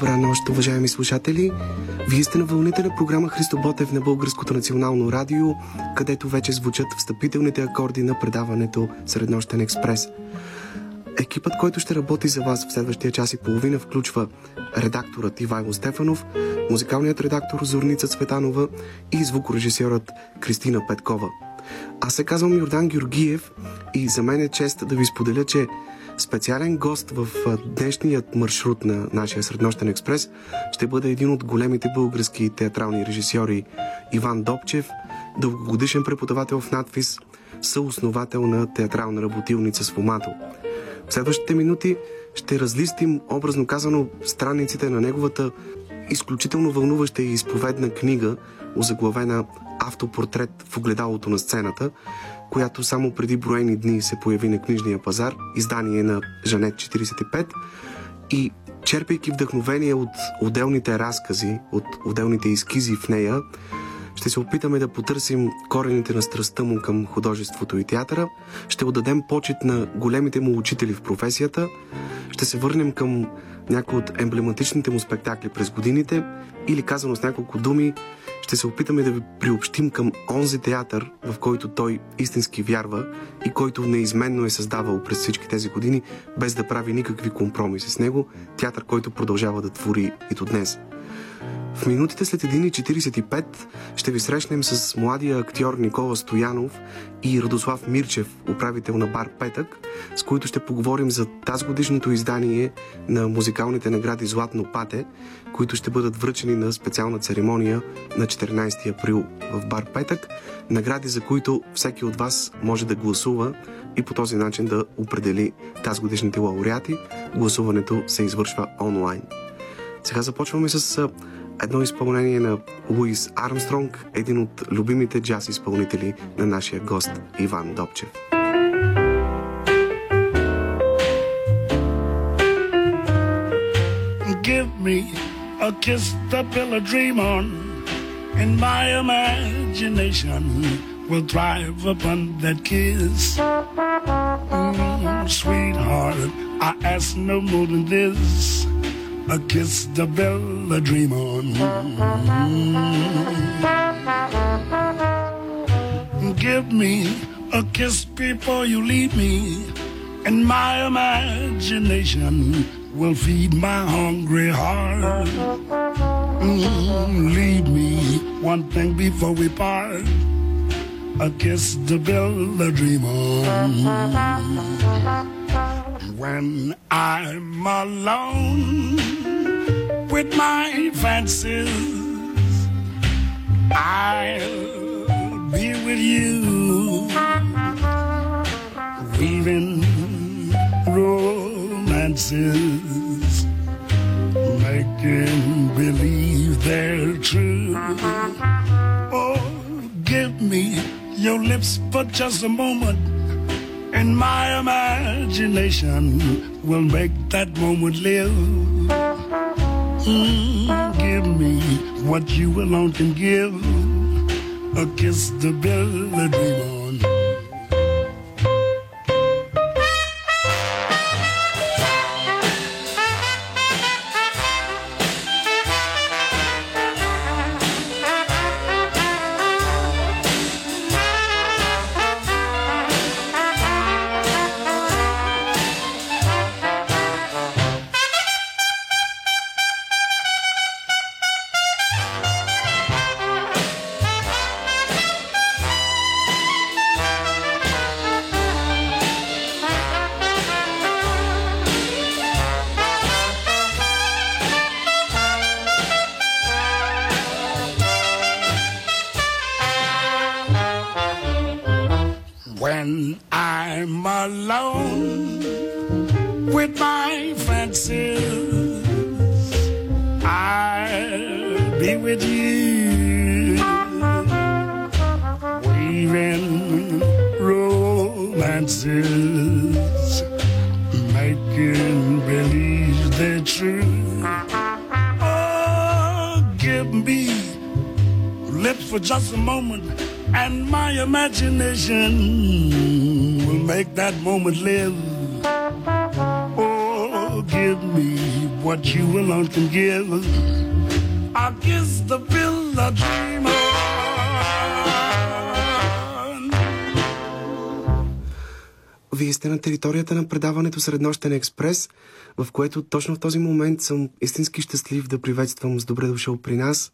Добра нощ, уважаеми слушатели! Вие сте на вълните на програма Христо Ботев на Българското национално радио, където вече звучат встъпителните акорди на предаването Среднощен експрес. Екипът, който ще работи за вас в следващия час и половина, включва редакторът Ивайло Стефанов, музикалният редактор Зорница Цветанова и звукорежисьорът Кристина Петкова. Аз се казвам Йордан Георгиев и за мен е чест да ви споделя, че Специален гост в днешният маршрут на нашия Среднощен експрес ще бъде един от големите български театрални режисьори Иван Добчев, дългогодишен преподавател в надфис, съосновател на театрална работилница с. В следващите минути ще разлистим, образно казано, страниците на неговата изключително вълнуваща и изповедна книга, озаглавена Автопортрет в огледалото на сцената, която само преди броени дни се появи на книжния пазар, издание на Жанет 45 и черпейки вдъхновение от отделните разкази, от отделните ескизи в нея, ще се опитаме да потърсим корените на страстта му към художеството и театъра, ще отдадем почет на големите му учители в професията, ще се върнем към някои от емблематичните му спектакли през годините или казано с няколко думи, ще се опитаме да ви приобщим към онзи театър, в който той истински вярва и който неизменно е създавал през всички тези години, без да прави никакви компромиси с него, театър, който продължава да твори и до днес. В минутите след 1.45 ще ви срещнем с младия актьор Никола Стоянов и Радослав Мирчев, управител на бар Петък, с които ще поговорим за тази годишното издание на музикалните награди Златно пате, които ще бъдат връчени на специална церемония на 14 април в бар Петък, награди за които всеки от вас може да гласува и по този начин да определи тази годишните лауреати. Гласуването се извършва онлайн. Сега започваме с едно изпълнение на Луис Армстронг, един от любимите джаз изпълнители на нашия гост Иван Добчев. Give me a kiss to build a dream on, and my imagination will thrive upon that kiss. Mm, sweetheart, I ask no more than this. a kiss to build a dream on. Give me a kiss before you leave me, and my imagination will feed my hungry heart. Mm, leave me one thing before we part a kiss to build a dream on when I'm alone with my fancies. I'll be with you, weaving romances, making believe they're true. Oh, give me your lips for just a moment and my imagination will make that moment live. Mm, give me what you alone can give a kiss to build a dream romances, територията на предаването Среднощен експрес, в което точно в този момент съм истински щастлив да приветствам с добре дошъл при нас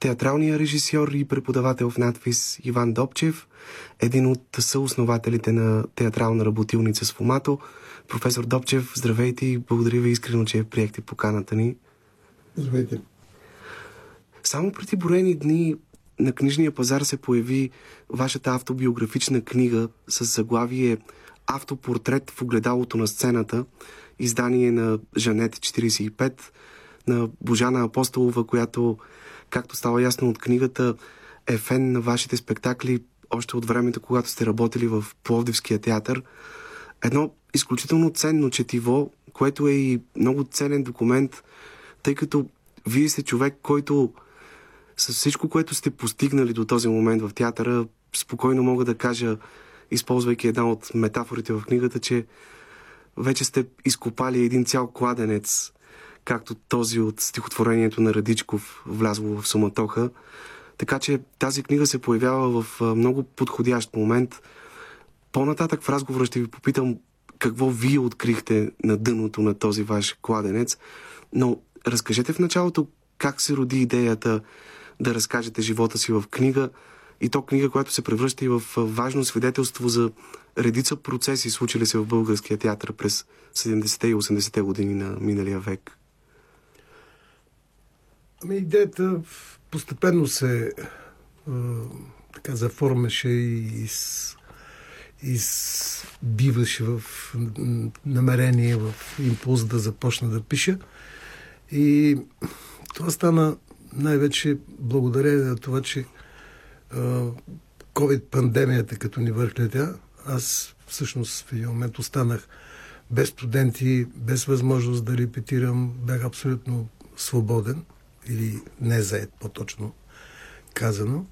театралния режисьор и преподавател в надпис Иван Добчев, един от съоснователите на театрална работилница с Фомато. Професор Добчев, здравейте и благодаря ви искрено, че приехте поканата ни. Здравейте. Само преди броени дни на книжния пазар се появи вашата автобиографична книга с заглавие Автопортрет в огледалото на сцената, издание на Жанет 45, на Божана Апостолова, която, както става ясно от книгата, е фен на вашите спектакли още от времето, когато сте работили в Пловдивския театър. Едно изключително ценно четиво, което е и много ценен документ, тъй като вие сте човек, който с всичко, което сте постигнали до този момент в театъра, спокойно мога да кажа, използвайки една от метафорите в книгата, че вече сте изкопали един цял кладенец, както този от стихотворението на Радичков, влязло в Суматоха. Така че тази книга се появява в много подходящ момент. По-нататък в разговора ще ви попитам какво вие открихте на дъното на този ваш кладенец, но разкажете в началото как се роди идеята да разкажете живота си в книга и то книга, която се превръща и в важно свидетелство за редица процеси, случили се в българския театър през 70-те и 80-те години на миналия век. Ами идеята постепенно се така заформяше и из, избиваше в намерение, в импулс да започна да пиша. И това стана най-вече благодарение на това, че COVID-пандемията като ни върхлетя, аз всъщност в един момент останах без студенти, без възможност да репетирам, бях абсолютно свободен или не заед, по-точно казано.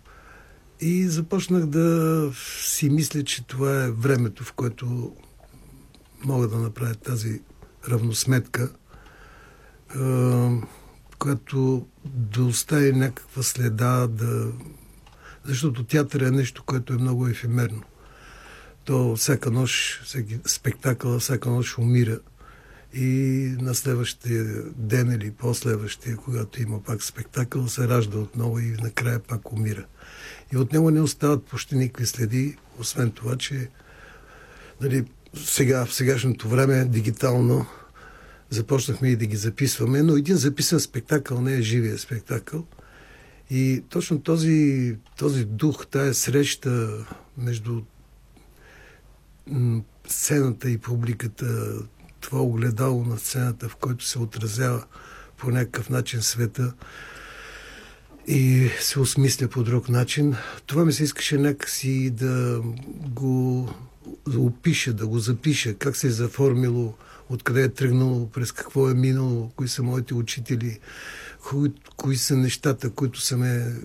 И започнах да си мисля, че това е времето, в което мога да направя тази равносметка, която да остави някаква следа, да... защото театър е нещо, което е много ефемерно. То всяка нощ, всеки спектакъл, всяка нощ умира. И на следващия ден или по-следващия, когато има пак спектакъл, се ражда отново и накрая пак умира. И от него не остават почти никакви следи, освен това, че нали, сега, в сегашното време, дигитално, започнахме и да ги записваме, но един записан спектакъл не е живия спектакъл. И точно този, този дух, тая среща между сцената и публиката, това огледало на сцената, в който се отразява по някакъв начин света и се осмисля по друг начин. Това ми се искаше някакси да го опиша, да го запиша, как се е заформило откъде е тръгнало, през какво е минало, кои са моите учители, кои, кои са нещата, които са ме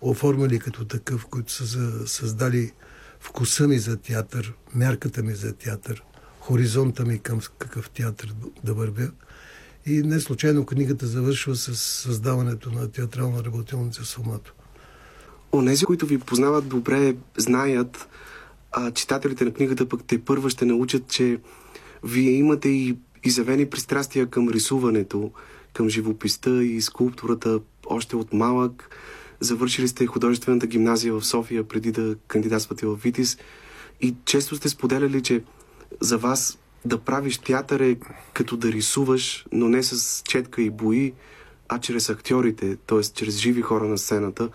оформили като такъв, които са създали вкуса ми за театър, мярката ми за театър, хоризонта ми към какъв театър да вървя. И не случайно книгата завършва с създаването на театрална работилница в Сомато. Онези, които ви познават добре, знаят, а читателите на книгата пък те първа ще научат, че вие имате и изявени пристрастия към рисуването, към живописта и скулптурата още от малък. Завършили сте художествената гимназия в София преди да кандидатствате в Витис и често сте споделяли, че за вас да правиш театър е като да рисуваш, но не с четка и бои, а чрез актьорите, т.е. чрез живи хора на сцената.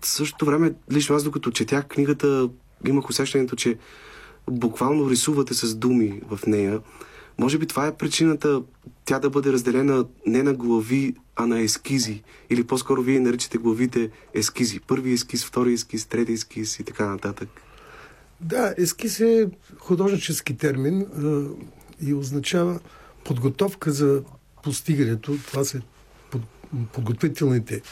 В същото време, лично аз докато четях книгата, имах усещането, че буквално рисувате с думи в нея. Може би това е причината тя да бъде разделена не на глави, а на ескизи. Или по-скоро вие наричате главите ескизи. Първи ескиз, втори ескиз, трети ескиз и така нататък. Да, ескиз е художнически термин а, и означава подготовка за постигането. Това са под, подготвителните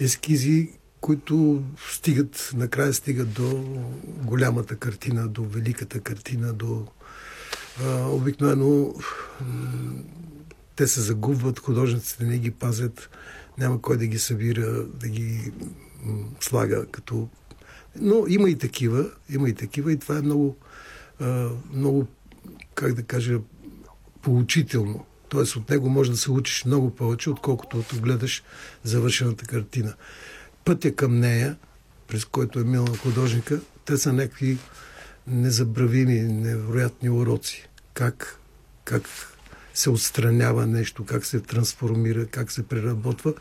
ескизи, които стигат, накрая стигат до голямата картина, до великата картина, до обикновено те се загубват, художниците не ги пазят, няма кой да ги събира, да ги слага като... Но има и такива, има и такива и това е много, много, как да кажа, поучително. Тоест от него може да се учиш много повече, отколкото от гледаш завършената картина. Пътя към нея, през който е минал художника, те са някакви незабравими, невероятни уроци. Как, как се отстранява нещо, как се трансформира, как се преработва,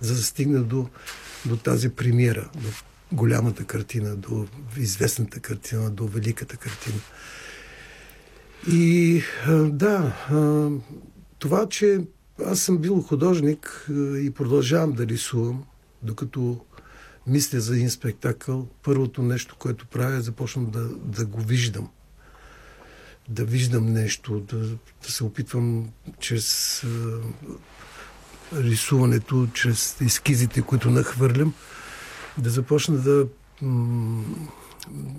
за да стигне до, до тази премиера, до голямата картина, до известната картина, до великата картина. И да, това, че аз съм бил художник и продължавам да рисувам, докато мисля за един спектакъл, първото нещо, което правя е започвам да, да го виждам. Да виждам нещо, да, да се опитвам чрез а, рисуването, чрез ескизите, които нахвърлям, да започна да,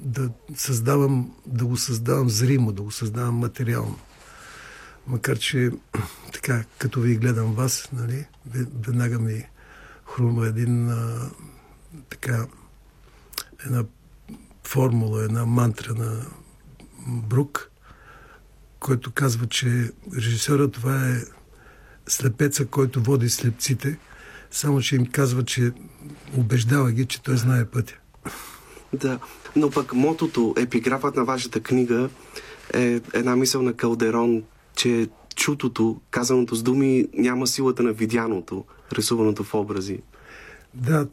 да създавам, да го създавам зримо, да го създавам материално. Макар, че така, като ви гледам вас, нали, веднага ми хрума един а, така една формула, една мантра на Брук, който казва, че режисьора това е слепеца, който води слепците, само че им казва, че убеждава ги, че той знае пътя. Да, но пък мотото, епиграфът на вашата книга е една мисъл на Калдерон, че чутото, казаното с думи, няма силата на видяното, рисуваното в образи. Да,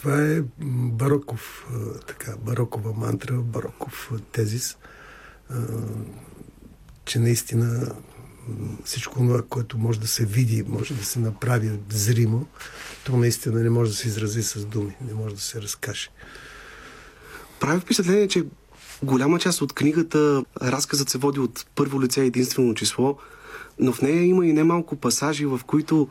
това е бароков, така, барокова мантра, бароков тезис, че наистина всичко това, което може да се види, може да се направи зримо, то наистина не може да се изрази с думи, не може да се разкаже. Прави впечатление, че голяма част от книгата, разказът се води от първо лице единствено число, но в нея има и немалко пасажи, в които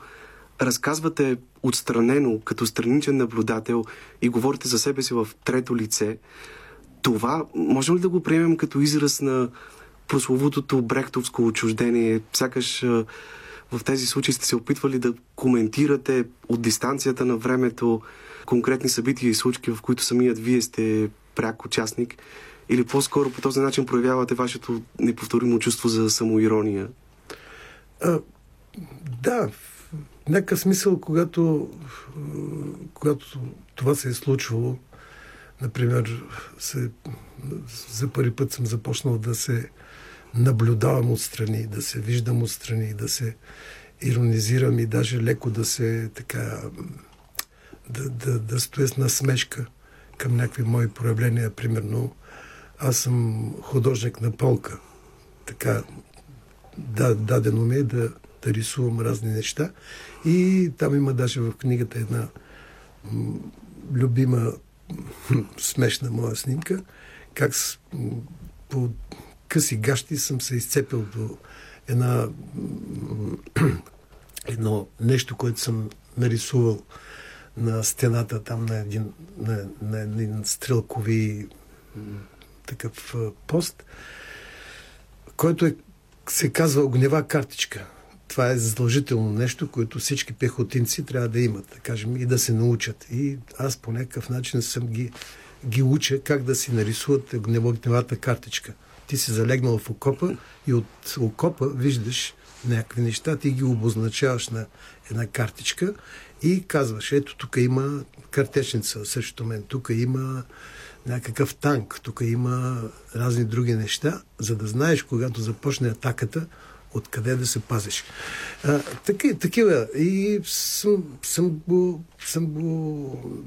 разказвате отстранено, като страничен наблюдател и говорите за себе си в трето лице. Това можем ли да го приемем като израз на прословутото брехтовско отчуждение? Сякаш в тези случаи сте се опитвали да коментирате от дистанцията на времето конкретни събития и случки, в които самият вие сте пряк участник? Или по-скоро по този начин проявявате вашето неповторимо чувство за самоирония? А, да, някакъв смисъл, когато, когато това се е случвало, например, се, за първи път съм започнал да се наблюдавам отстрани, да се виждам отстрани, да се иронизирам и даже леко да се така да, да, да стоя с насмешка към някакви мои проявления. Примерно, аз съм художник на полка. Така, да, дадено ми е да, да рисувам разни неща. И там има даже в книгата една любима смешна моя снимка, как с, по къси гащи съм се изцепил до една едно нещо, което съм нарисувал на стената там на един, на, на един стрелкови такъв пост, който е, се казва огнева картичка. Това е задължително нещо, което всички пехотинци трябва да имат, да кажем, и да се научат. И аз по някакъв начин съм ги, ги уча как да си нарисуват огневата картичка. Ти си залегнал в окопа и от окопа виждаш някакви неща, ти ги обозначаваш на една картичка и казваш, ето тук има картечница срещу мен, тук има някакъв танк, тук има разни други неща, за да знаеш, когато започне атаката, откъде да се пазиш. А, таки, такива. И съм, съм, го, съм го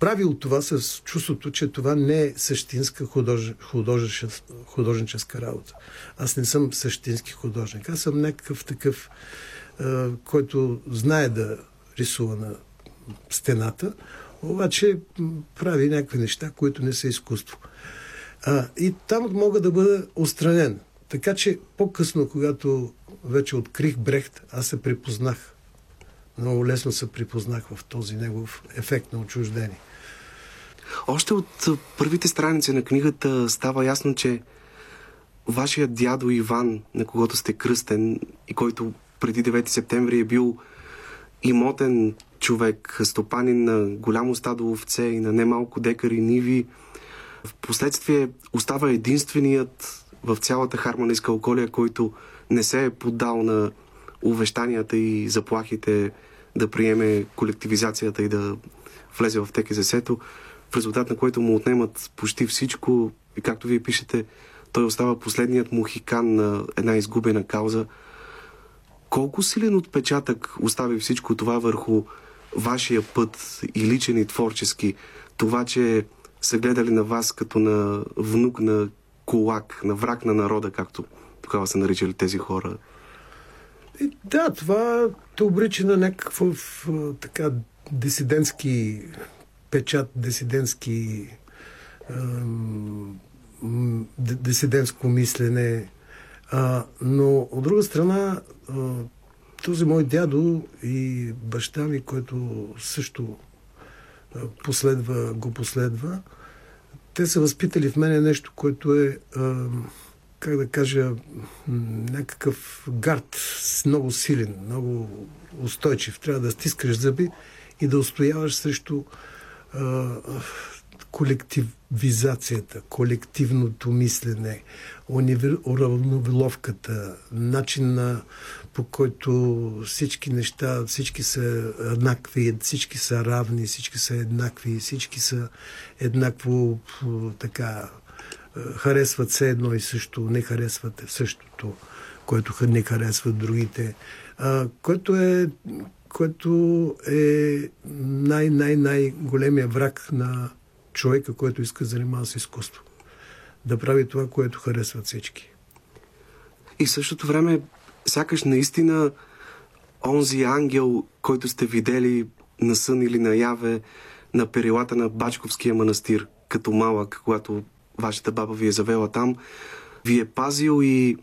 правил това с чувството, че това не е същинска худож... художническа, художническа работа. Аз не съм същински художник. Аз съм някакъв такъв, а, който знае да рисува на стената, обаче прави някакви неща, които не са изкуство. А, и там мога да бъда устранен. Така че по-късно, когато вече открих Брехт, аз се припознах. Много лесно се припознах в този негов ефект на отчуждение. Още от първите страници на книгата става ясно, че вашият дядо Иван, на когото сте кръстен и който преди 9 септември е бил имотен човек, стопанин на голямо стадо овце и на немалко декари ниви, в последствие остава единственият в цялата хармонийска околия, който не се е поддал на увещанията и заплахите да приеме колективизацията и да влезе в ТКЗС-то, в резултат на което му отнемат почти всичко и както вие пишете, той остава последният мухикан на една изгубена кауза. Колко силен отпечатък остави всичко това върху вашия път и личен и творчески? Това, че са гледали на вас като на внук на кулак, на враг на народа, както тогава са наричали тези хора. И, да, това те обрича на някакъв така дисидентски печат, дисидентски дисидентско мислене. А, но от друга страна, а, този мой дядо и баща ми, който също последва, го последва, те са възпитали в мене нещо, което е, как да кажа, някакъв гард, много силен, много устойчив. Трябва да стискаш зъби и да устояваш срещу колективизацията, колективното мислене, уравниловката, начин на по който всички неща, всички са еднакви, всички са равни, всички са еднакви, всички са еднакво така харесват се едно и също, не харесват същото, което не харесват другите, а, което е което е най-най-най-големия враг на човека, който иска да занимава с изкуство. Да прави това, което харесват всички. И в същото време, сякаш наистина онзи ангел, който сте видели на сън или на яве на перилата на Бачковския манастир, като малък, когато вашата баба ви е завела там, ви е пазил и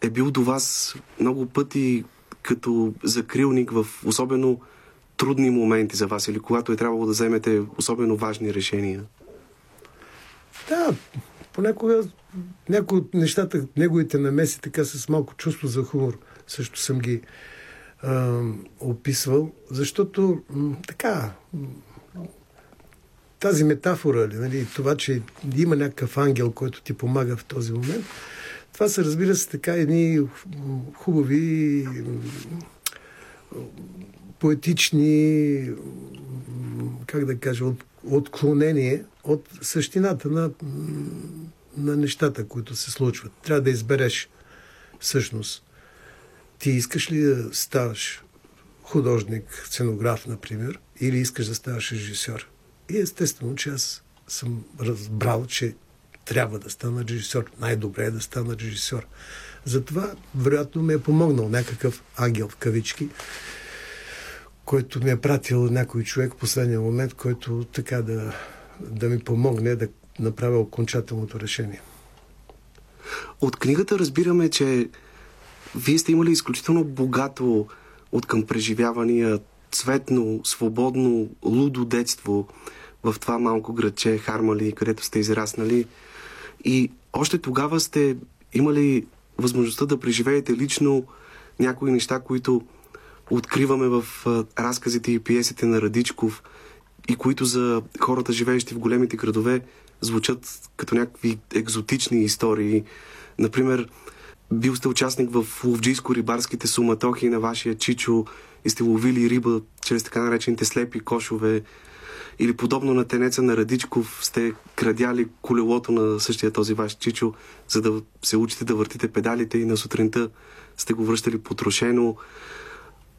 е бил до вас много пъти като закрилник в особено трудни моменти за вас или когато е трябвало да вземете особено важни решения? Да, понякога някои от нещата, неговите намеси, така с малко чувство за хумор, също съм ги а, описвал, защото така тази метафора, нали, това, че има някакъв ангел, който ти помага в този момент, това са, разбира се, така едни хубави поетични, как да кажа, от, отклонение от същината на, на нещата, които се случват. Трябва да избереш всъщност. Ти искаш ли да ставаш художник, сценограф, например, или искаш да ставаш режисьор? И естествено, че аз съм разбрал, че трябва да стана режисьор. Най-добре е да стана режисьор. Затова, вероятно, ми е помогнал някакъв ангел в кавички, който ми е пратил някой човек в последния момент, който така да, да ми помогне да направя окончателното решение. От книгата разбираме, че вие сте имали изключително богато от към преживявания цветно, свободно, лудо детство в това малко градче Хармали, където сте израснали. И още тогава сте имали възможността да преживеете лично някои неща, които откриваме в разказите и пиесите на Радичков и които за хората, живеещи в големите градове, звучат като някакви екзотични истории. Например, бил сте участник в ловджийско-рибарските суматохи на вашия Чичо и сте ловили риба чрез така наречените слепи кошове. Или подобно на тенеца на Радичков сте крадяли колелото на същия този ваш Чичо, за да се учите да въртите педалите и на сутринта сте го връщали потрошено.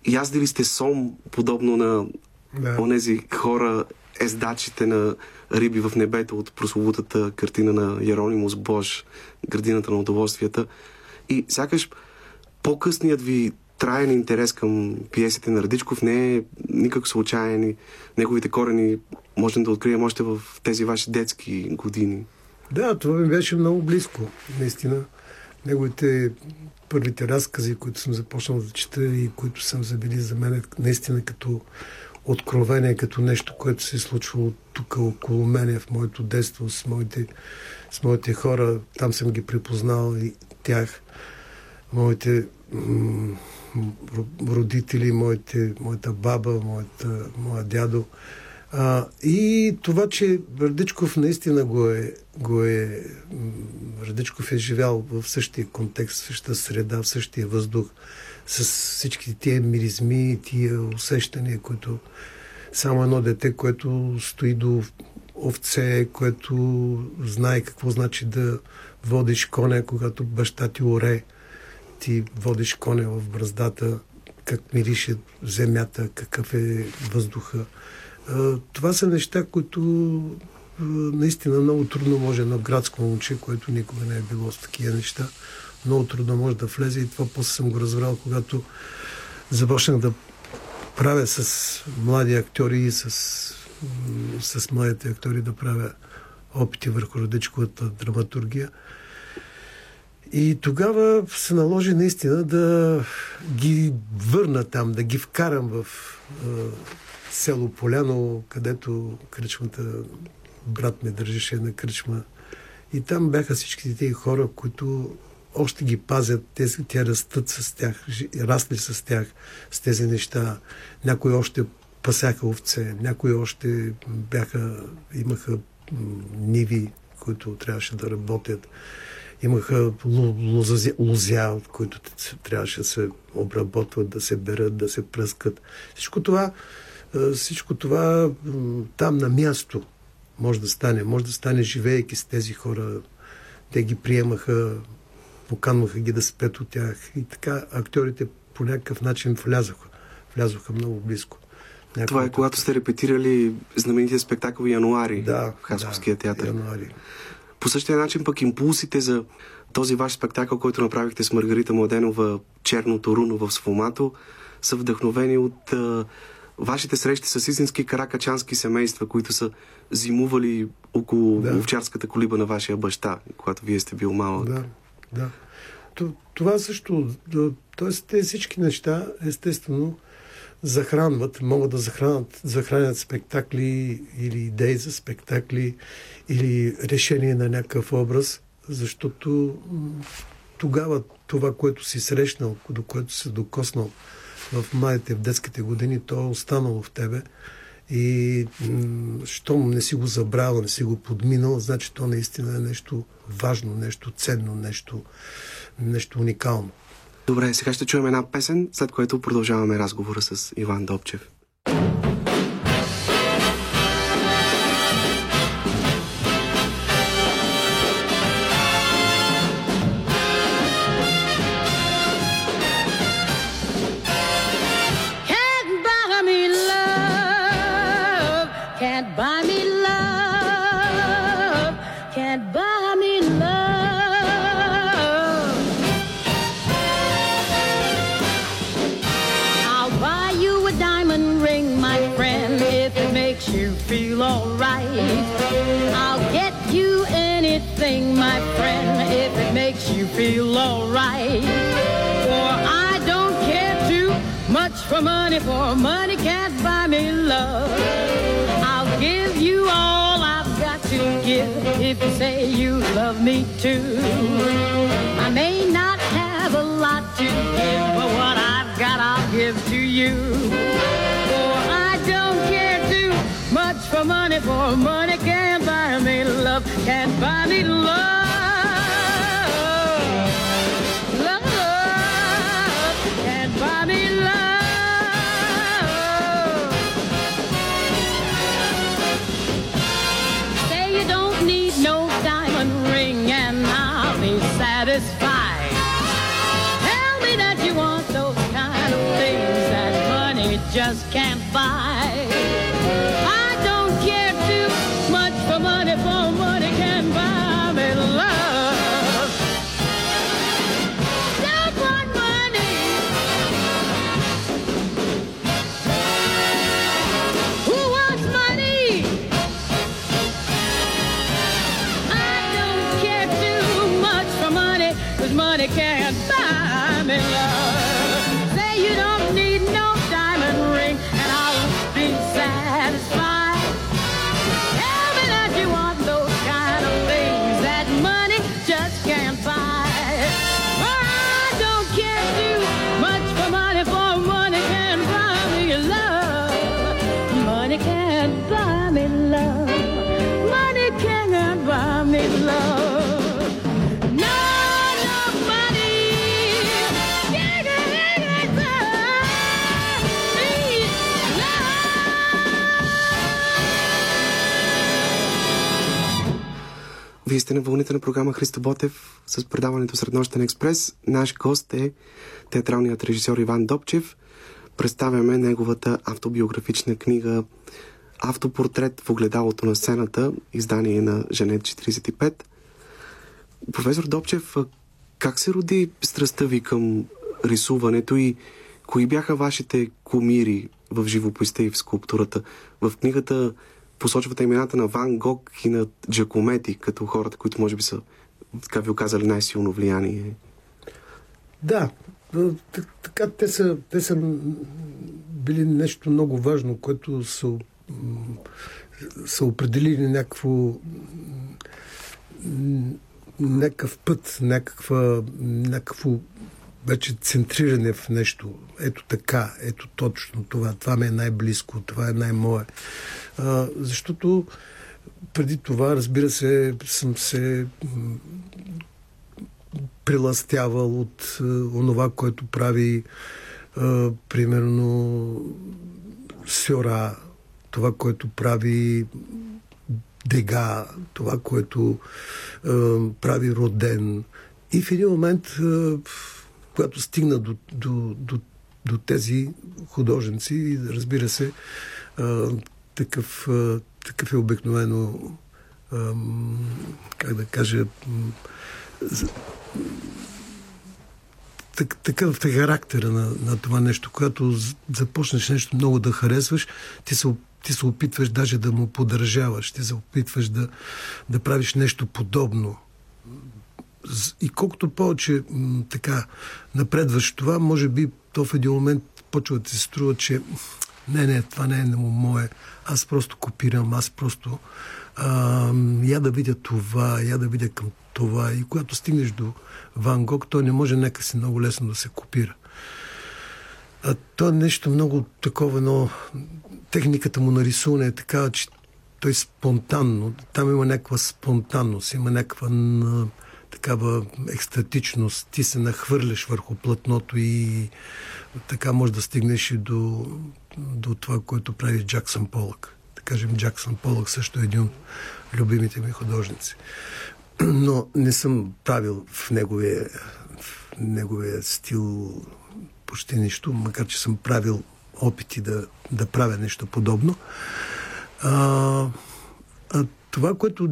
Яздили сте сом, подобно на да. онези хора, ездачите на риби в небето от прословутата картина на Яронимус Бош, градината на удоволствията. И сякаш по-късният ви траен интерес към пиесите на Радичков не е никак случайен. Неговите корени можем да открием още в тези ваши детски години. Да, това ми беше много близко, наистина. Неговите първите разкази, които съм започнал да чета и които съм забили за мен наистина като откровение, като нещо, което се е случвало тук около мене в моето детство с моите, с моите хора. Там съм ги припознал и тях, моите родители, моите, моята баба, моята, моя дядо. А, и това, че Радичков наистина го е, го е Радичков е живял в същия контекст, в същата среда, в същия въздух, с всички тия миризми, тия усещания, които само едно дете, което стои до овце, което знае какво значи да водиш коня, когато баща ти оре, ти водиш коня в браздата, как мирише земята, какъв е въздуха това са неща, които наистина много трудно може едно градско момче, което никога не е било с такива неща, много трудно може да влезе и това после съм го разбрал, когато започнах да правя с млади актьори и с, с младите актьори да правя опити върху родичковата драматургия. И тогава се наложи наистина да ги върна там, да ги вкарам в село Поляно, където кръчмата, брат ме държеше на кръчма. И там бяха всички тези хора, които още ги пазят, те, те растат с тях, расли с тях, с тези неща. Някои още пасяха овце, някои още бяха, имаха ниви, които трябваше да работят. Имаха лузя, от които трябваше да се обработват, да се берат, да се пръскат. Всичко това всичко това там на място може да стане. Може да стане живеейки с тези хора. Те ги приемаха, поканваха ги да спят от тях. И така актьорите по някакъв начин влязоха. Влязоха много близко. Някакво Това е когато сте репетирали знаменития спектакъл Януари да, в Хасковския да, театър. Януари. По същия начин пък импулсите за този ваш спектакъл, който направихте с Маргарита Младенова Черното руно в Сфомато, са вдъхновени от вашите срещи с истински каракачански семейства, които са зимували около да. овчарската колиба на вашия баща, когато вие сте бил малък. Да, да. Това също, т.е. те всички неща, естествено, захранват, могат да захранят, захранят спектакли или идеи за спектакли или решение на някакъв образ, защото тогава това, което си срещнал, до което си докоснал, в младите, в детските години, то е останало в тебе. И щом не си го забрал, не си го подминал, значи то наистина е нещо важно, нещо ценно, нещо, нещо уникално. Добре, сега ще чуем една песен, след което продължаваме разговора с Иван Добчев. feel for money, for money can't buy me love. I'll give you all I've got to give if you say you love me too. I may not have a lot to give, but what I've got I'll give to you. For I don't care too much for money, for money can't buy me love, can't buy me love. Вие сте на вълните на програма Христо Ботев с предаването Среднощен експрес. Наш гост е театралният режисьор Иван Добчев. Представяме неговата автобиографична книга Автопортрет в огледалото на сцената, издание на Женет 45. Професор Добчев, как се роди страстта ви към рисуването и кои бяха вашите кумири в живописта и в скулптурата? В книгата посочвате имената на Ван Гог и на Джакомети, като хората, които може би са, така ви оказали най-силно влияние. Да, така те са, те са били нещо много важно, което са, са определили някакво някакъв път, някаква, някакво вече центриране в нещо. Ето така, ето точно това. Това ми е най-близко, това е най-мое. А, защото преди това, разбира се, съм се приластявал от онова, което прави примерно Сьора, това, което прави Дега, това, което прави Роден. И в един момент, е, когато стигна до, до, до, до тези художници, разбира се, е, такъв, е, такъв е обикновено, е, как да кажа, так, такъв е характера на, на това нещо. Когато започнеш нещо много да харесваш, ти се, ти се опитваш даже да му подражаваш, ти се опитваш да, да правиш нещо подобно. И колкото повече м, така напредваш това, може би то в един момент почва да се струва, че не, не, това не е мое. Аз просто копирам, аз просто а, я да видя това, я да видя към това. И когато стигнеш до Ван Гог, той не може нека си много лесно да се копира. А то е нещо много такова, но техниката му на рисуване е такава, че той спонтанно, там има някаква спонтанност, има някаква такава екстатичност. Ти се нахвърляш върху платното и така може да стигнеш и до, до това, което прави Джаксън Полък. Да кажем, Джаксън Полък също е един от любимите ми художници. Но не съм правил в неговия, в неговия стил почти нищо, макар че съм правил опити да, да правя нещо подобно. А, а това, което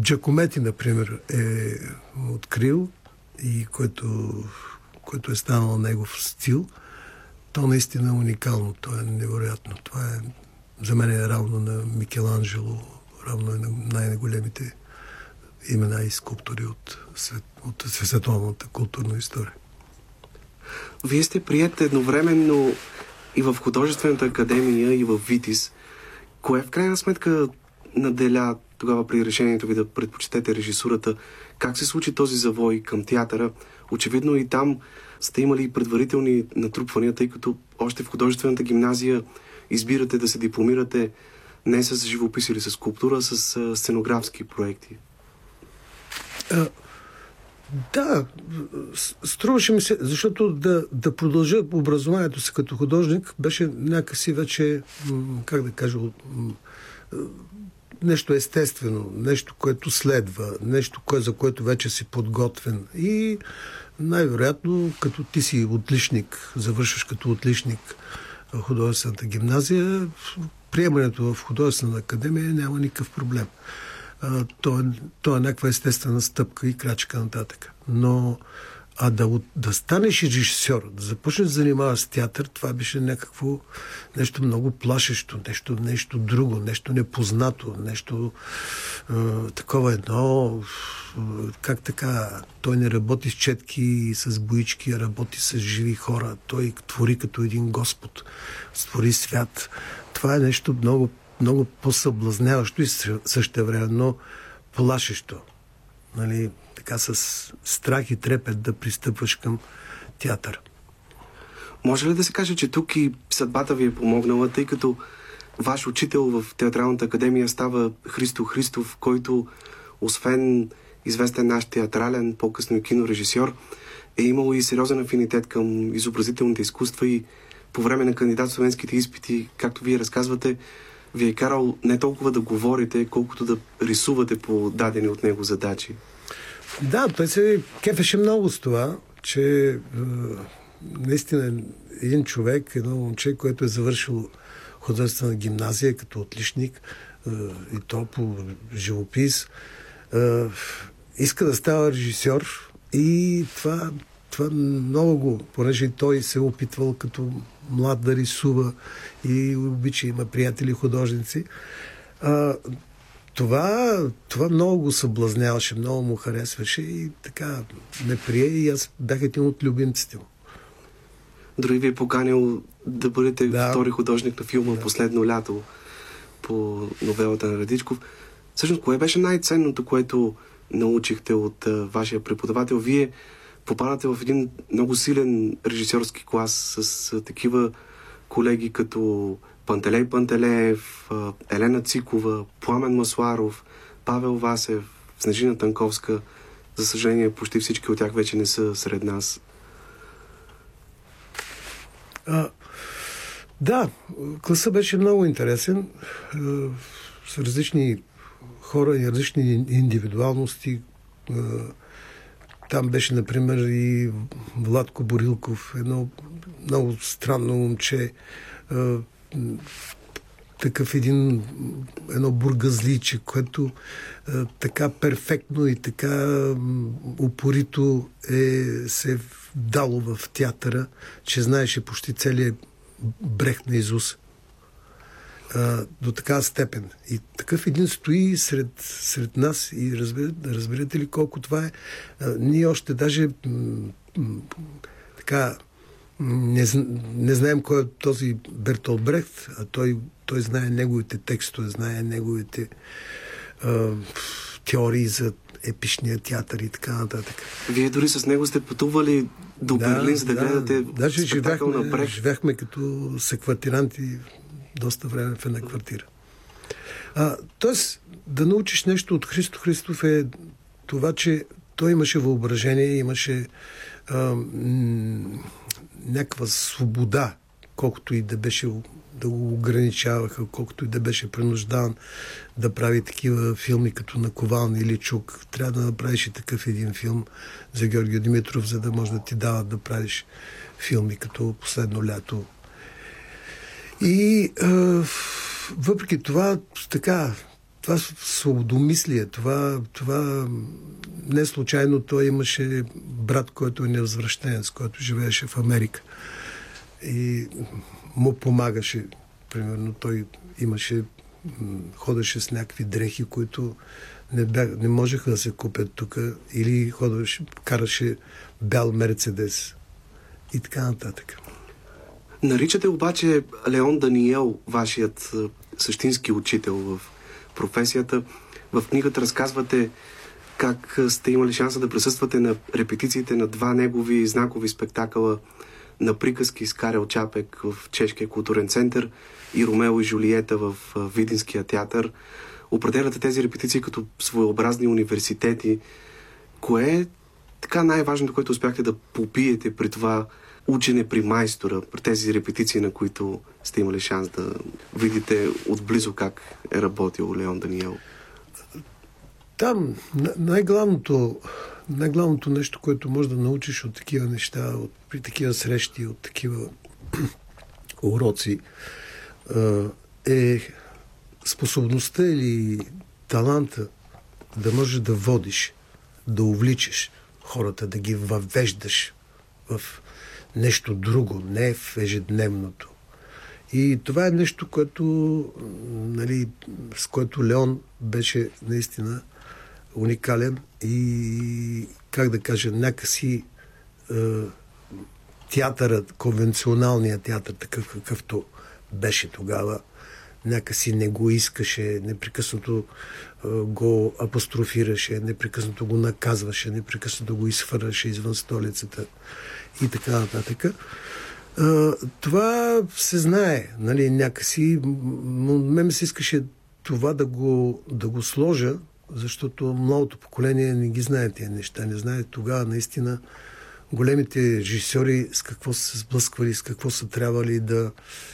Джакомети, например, е открил и което, което е станало негов стил, то наистина е уникално. То е невероятно. Това е за мен е равно на Микеланджело, равно е на най-големите имена и скулптури от, свет, от световната културна история. Вие сте прият едновременно и в художествената академия, и в ВИТИС. Кое в крайна сметка наделя тогава при решението ви да предпочитете режисурата? Как се случи този завой към театъра? Очевидно и там сте имали предварителни натрупвания, тъй като още в художествената гимназия избирате да се дипломирате не с живопис или с скулптура, а с сценографски проекти. А, да, струваше ми се, защото да, да продължа образованието си като художник беше някакси вече, как да кажа, нещо естествено, нещо, което следва, нещо, кое, за което вече си подготвен. И най-вероятно, като ти си отличник, завършваш като отличник художествената гимназия, приемането в художествена академия няма никакъв проблем. То, е, то е някаква естествена стъпка и крачка нататък. Но а да, да станеш режисьор, да започнеш да занимаваш с театър, това беше някакво нещо много плашещо, нещо, нещо друго, нещо непознато, нещо е, такова едно. е, Как така? Той не работи с четки и с боички, а работи с живи хора. Той твори като един Господ. Створи свят. Това е нещо много, много по-съблазняващо и също времено плашещо нали, така с страх и трепет да пристъпваш към театър. Може ли да се каже, че тук и съдбата ви е помогнала, тъй като ваш учител в Театралната академия става Христо Христов, който освен известен наш театрален, по-късно и кинорежисьор, е имало и сериозен афинитет към изобразителните изкуства и по време на кандидат студентските изпити, както вие разказвате, ви е карал не толкова да говорите, колкото да рисувате по дадени от него задачи. Да, той се кефеше много с това, че е, наистина един човек, едно момче, което е завършило художествена гимназия като отличник е, и то по живопис, е, иска да става режисьор и това, това много, понеже той се е опитвал като млад да рисува и обича, има приятели художници. А, това, това много го съблазняваше, много му харесваше и така ме прие и аз бях един от любимците му. Дори ви е поканил да бъдете да. втори художник на филма да. Последно лято по новелата на Радичков. Всъщност, кое беше най-ценното, което научихте от а, вашия преподавател? Вие попадате в един много силен режисьорски клас с а, такива колеги като Пантелей Пантелеев, Елена Цикова, Пламен Масларов, Павел Васев, Снежина Танковска. За съжаление, почти всички от тях вече не са сред нас. А, да, класа беше много интересен. С различни хора и различни индивидуалности. Там беше, например, и Владко Борилков, едно много странно момче, такъв един, едно бургазличе, което така перфектно и така упорито е, се е дало в театъра, че знаеше почти целият брех на Изус а, до такава степен. И такъв един стои сред, сред нас и разбирате, разбирате ли колко това е. А, ние още даже м- м- така не, не знаем кой е този Бертол Брехт, а той, той знае неговите текстове, знае неговите а, теории за епичния театър и така нататък. Вие дори с него сте пътували до да, Берлин, за да, да гледате даже живяхме, на Брехт. живяхме като секватиранти доста време в една квартира. А, тоест, да научиш нещо от Христо Христов е това, че той имаше въображение, имаше а, м- някаква свобода, колкото и да беше да го ограничаваха, колкото и да беше принуждан да прави такива филми като на Ковални или Чук. Трябва да направиш и такъв един филм за Георгия Димитров, за да може да ти дават да правиш филми като Последно лято и а, въпреки това, така, това свободомислие, това, това не случайно той имаше брат, който е невъзвръщенец, който живееше в Америка. И му помагаше. Примерно той имаше, ходеше с някакви дрехи, които не, бяг, не можеха да се купят тук. Или ходеше, караше бял Мерцедес. И така нататък. Наричате обаче Леон Даниел вашият същински учител в професията. В книгата разказвате как сте имали шанса да присъствате на репетициите на два негови знакови спектакъла на приказки с Карел Чапек в Чешкия културен център и Ромео и Жулиета в Видинския театър. Определяте тези репетиции като своеобразни университети. Кое е така най-важното, което успяхте да попиете при това учене при майстора, при тези репетиции, на които сте имали шанс да видите отблизо как е работил Леон Даниел? Там най-главното, най-главното нещо, което може да научиш от такива неща, от, при такива срещи, от такива уроци, е способността или таланта да можеш да водиш, да увличаш хората, да ги въвеждаш в нещо друго, не в ежедневното. И това е нещо, което, нали, с което Леон беше наистина уникален и, как да кажа, някакси е, театърът, конвенционалният театър, такъв какъвто беше тогава, някакси не го искаше, непрекъснато е, го апострофираше, непрекъснато го наказваше, непрекъснато го изхвърляше извън столицата и така нататък. Това се знае, нали, някакси. Мен се искаше това да го, да го сложа защото младото поколение не ги знае тези неща. Не знае тогава наистина големите режисьори с какво са се сблъсквали, с какво са трябвали да,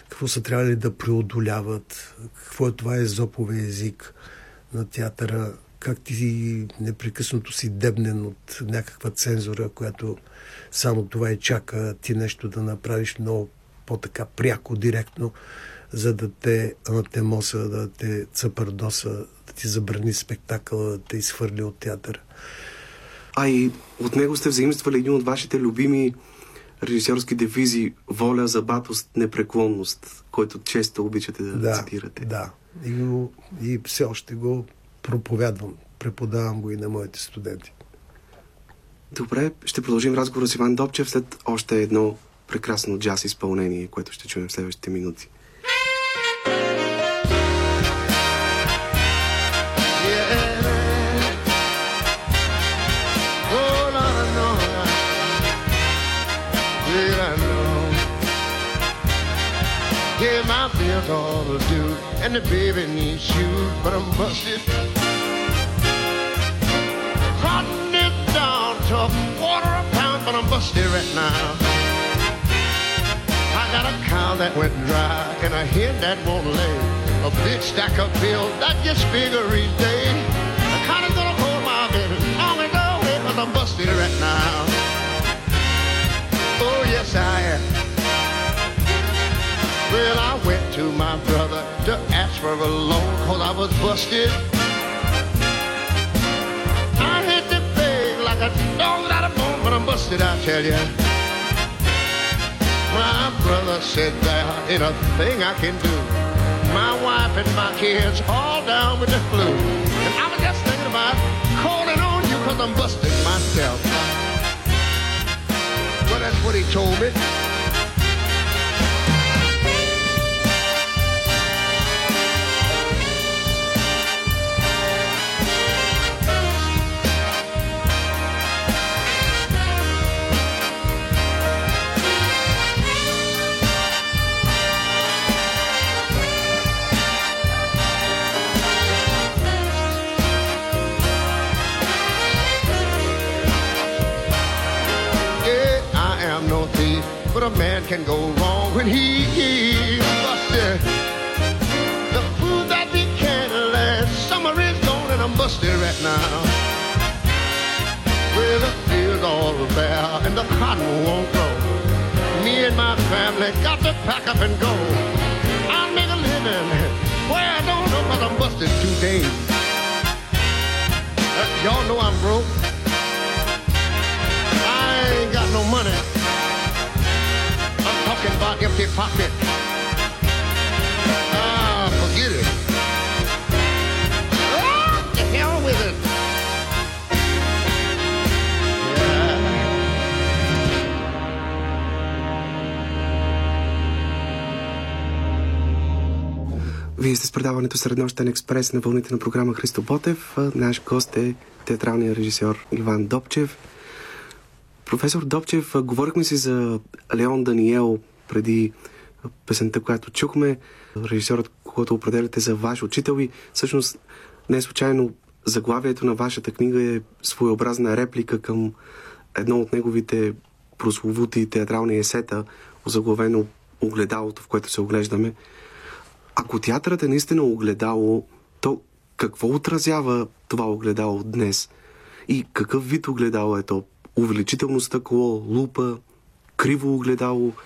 какво са трябвали да преодоляват, какво е това езопове език на театъра, как ти непрекъснато си дебнен от някаква цензура, която само това и чака ти нещо да направиш много по-така пряко, директно, за да те анатемоса, да те цъпърдоса, да ти забрани спектакъла, да те изхвърли от театъра. А и от него сте взаимствали един от вашите любими режисьорски девизи воля, забатост, непреклонност, който често обичате да, да цитирате. Да, и, го, и все още го проповядвам, преподавам го и на моите студенти. Добре, ще продължим разговора с Иван Добчев след още едно прекрасно джаз изпълнение, което ще чуем в следващите минути. all to and the baby needs shoes, but I'm busted. Busted right now. I got a cow that went dry, and a hen that won't lay. A big stack of bills that gets bigger each day. The cotton's gonna hold my baby long and away, cause I'm busted right now. Oh, yes, I am. Well, I went to my brother to ask for a loan cause I was busted. I hit the beg like a dog without a bone, but I'm busted, I tell ya. My brother said there ain't a thing I can do. My wife and my kids all down with the flu. And I was just thinking about calling on you cause I'm busted myself. Well, that's what he told me. Man can go wrong when he is busted. The food that we can't last, summer is gone and I'm busted right now. Well, the field's all bare and the cotton won't grow. Me and my family got to pack up and go. I'll make a living where I don't know cause I'm busted today. Y'all know I'm broke. Empty pocket. Ah, forget it. Вие сте с предаването Среднощен експрес на вълните на програма Христо Ботев. Наш гост е театралният режисьор Иван Добчев. Професор Добчев, говорихме си за Леон Даниел преди песента, която чухме. Режисьорът, когато определяте за ваш учител и всъщност не случайно заглавието на вашата книга е своеобразна реплика към едно от неговите прословути театрални есета, озаглавено огледалото, в което се оглеждаме. Ако театърът е наистина огледало, то какво отразява това огледало днес? И какъв вид огледало е то? Увеличително стъкло, лупа, криво огледало –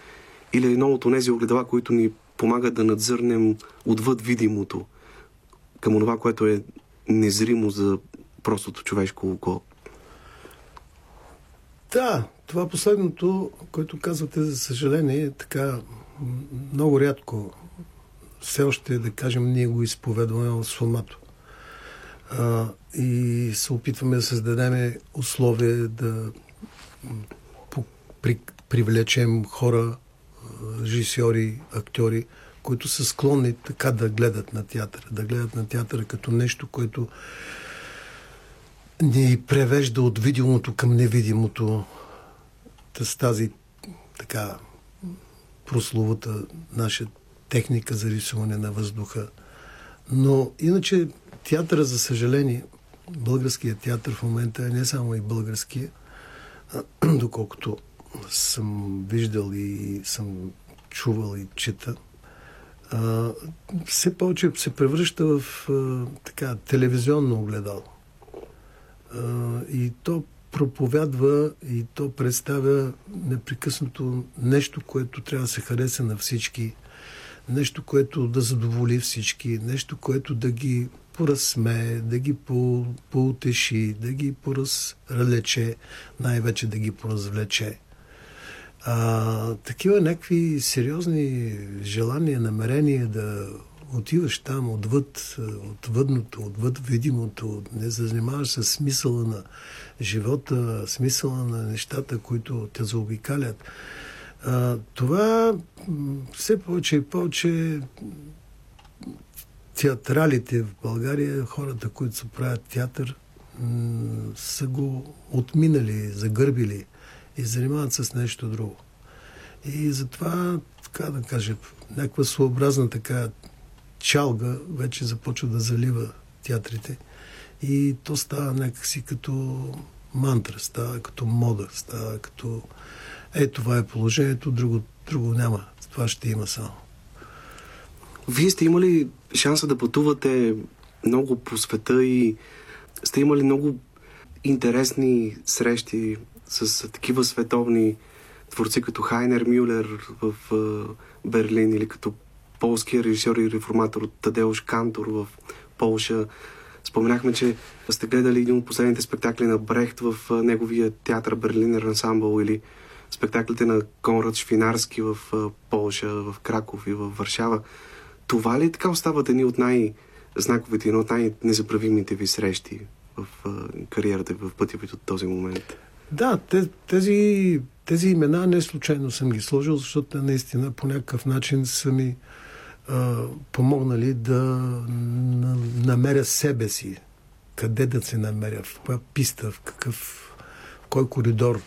или едно от тези огледала, които ни помагат да надзърнем отвъд видимото към това, което е незримо за простото човешко око. Да, това последното, което казвате, за съжаление, е така много рядко все още, да кажем, ние го изповедваме в сломато. А, и се опитваме да създадем условия да при, привлечем хора режисьори, актьори, които са склонни така да гледат на театъра, да гледат на театъра като нещо, което ни превежда от видимото към невидимото с тази така прословата наша техника за рисуване на въздуха. Но иначе театъра, за съжаление, българският театър в момента е не само и българския, доколкото съм виждал и съм чувал и чета, а, все повече се превръща в а, така, телевизионно огледало. А, и то проповядва и то представя непрекъснато нещо, което трябва да се хареса на всички, нещо, което да задоволи всички, нещо, което да ги поразсмее, да ги по, поутеши, да ги поразлече, най-вече да ги поразвлече. А, такива някакви сериозни желания, намерения да отиваш там отвъд, отвъдното, отвъд видимото, не занимаваш с смисъла на живота, смисъла на нещата, които те заобикалят. А, това все повече и повече театралите в България, хората, които се правят театър, са го отминали, загърбили и занимават с нещо друго. И затова, така да кажа, някаква своеобразна така чалга вече започва да залива театрите. И то става някакси като мантра, става като мода, става като е, това е положението, друго, друго няма. Това ще има само. Вие сте имали шанса да пътувате много по света и сте имали много интересни срещи с такива световни творци като Хайнер Мюлер в Берлин или като полския режисьор и реформатор Тадеуш Кантор в Полша. Споменахме, че сте гледали един от последните спектакли на Брехт в неговия театър Берлинер ансамбъл или спектаклите на Конрад Швинарски в Полша, в Краков и в Варшава. Това ли така остават едни от най-знаковите, едни от най-незаправимите ви срещи в кариерата, в пътя ви от този момент? Да, тези, тези имена не случайно съм ги сложил, защото наистина по някакъв начин са ми а, помогнали да на, намеря себе си. Къде да се намеря, в коя писта, в какъв, в кой коридор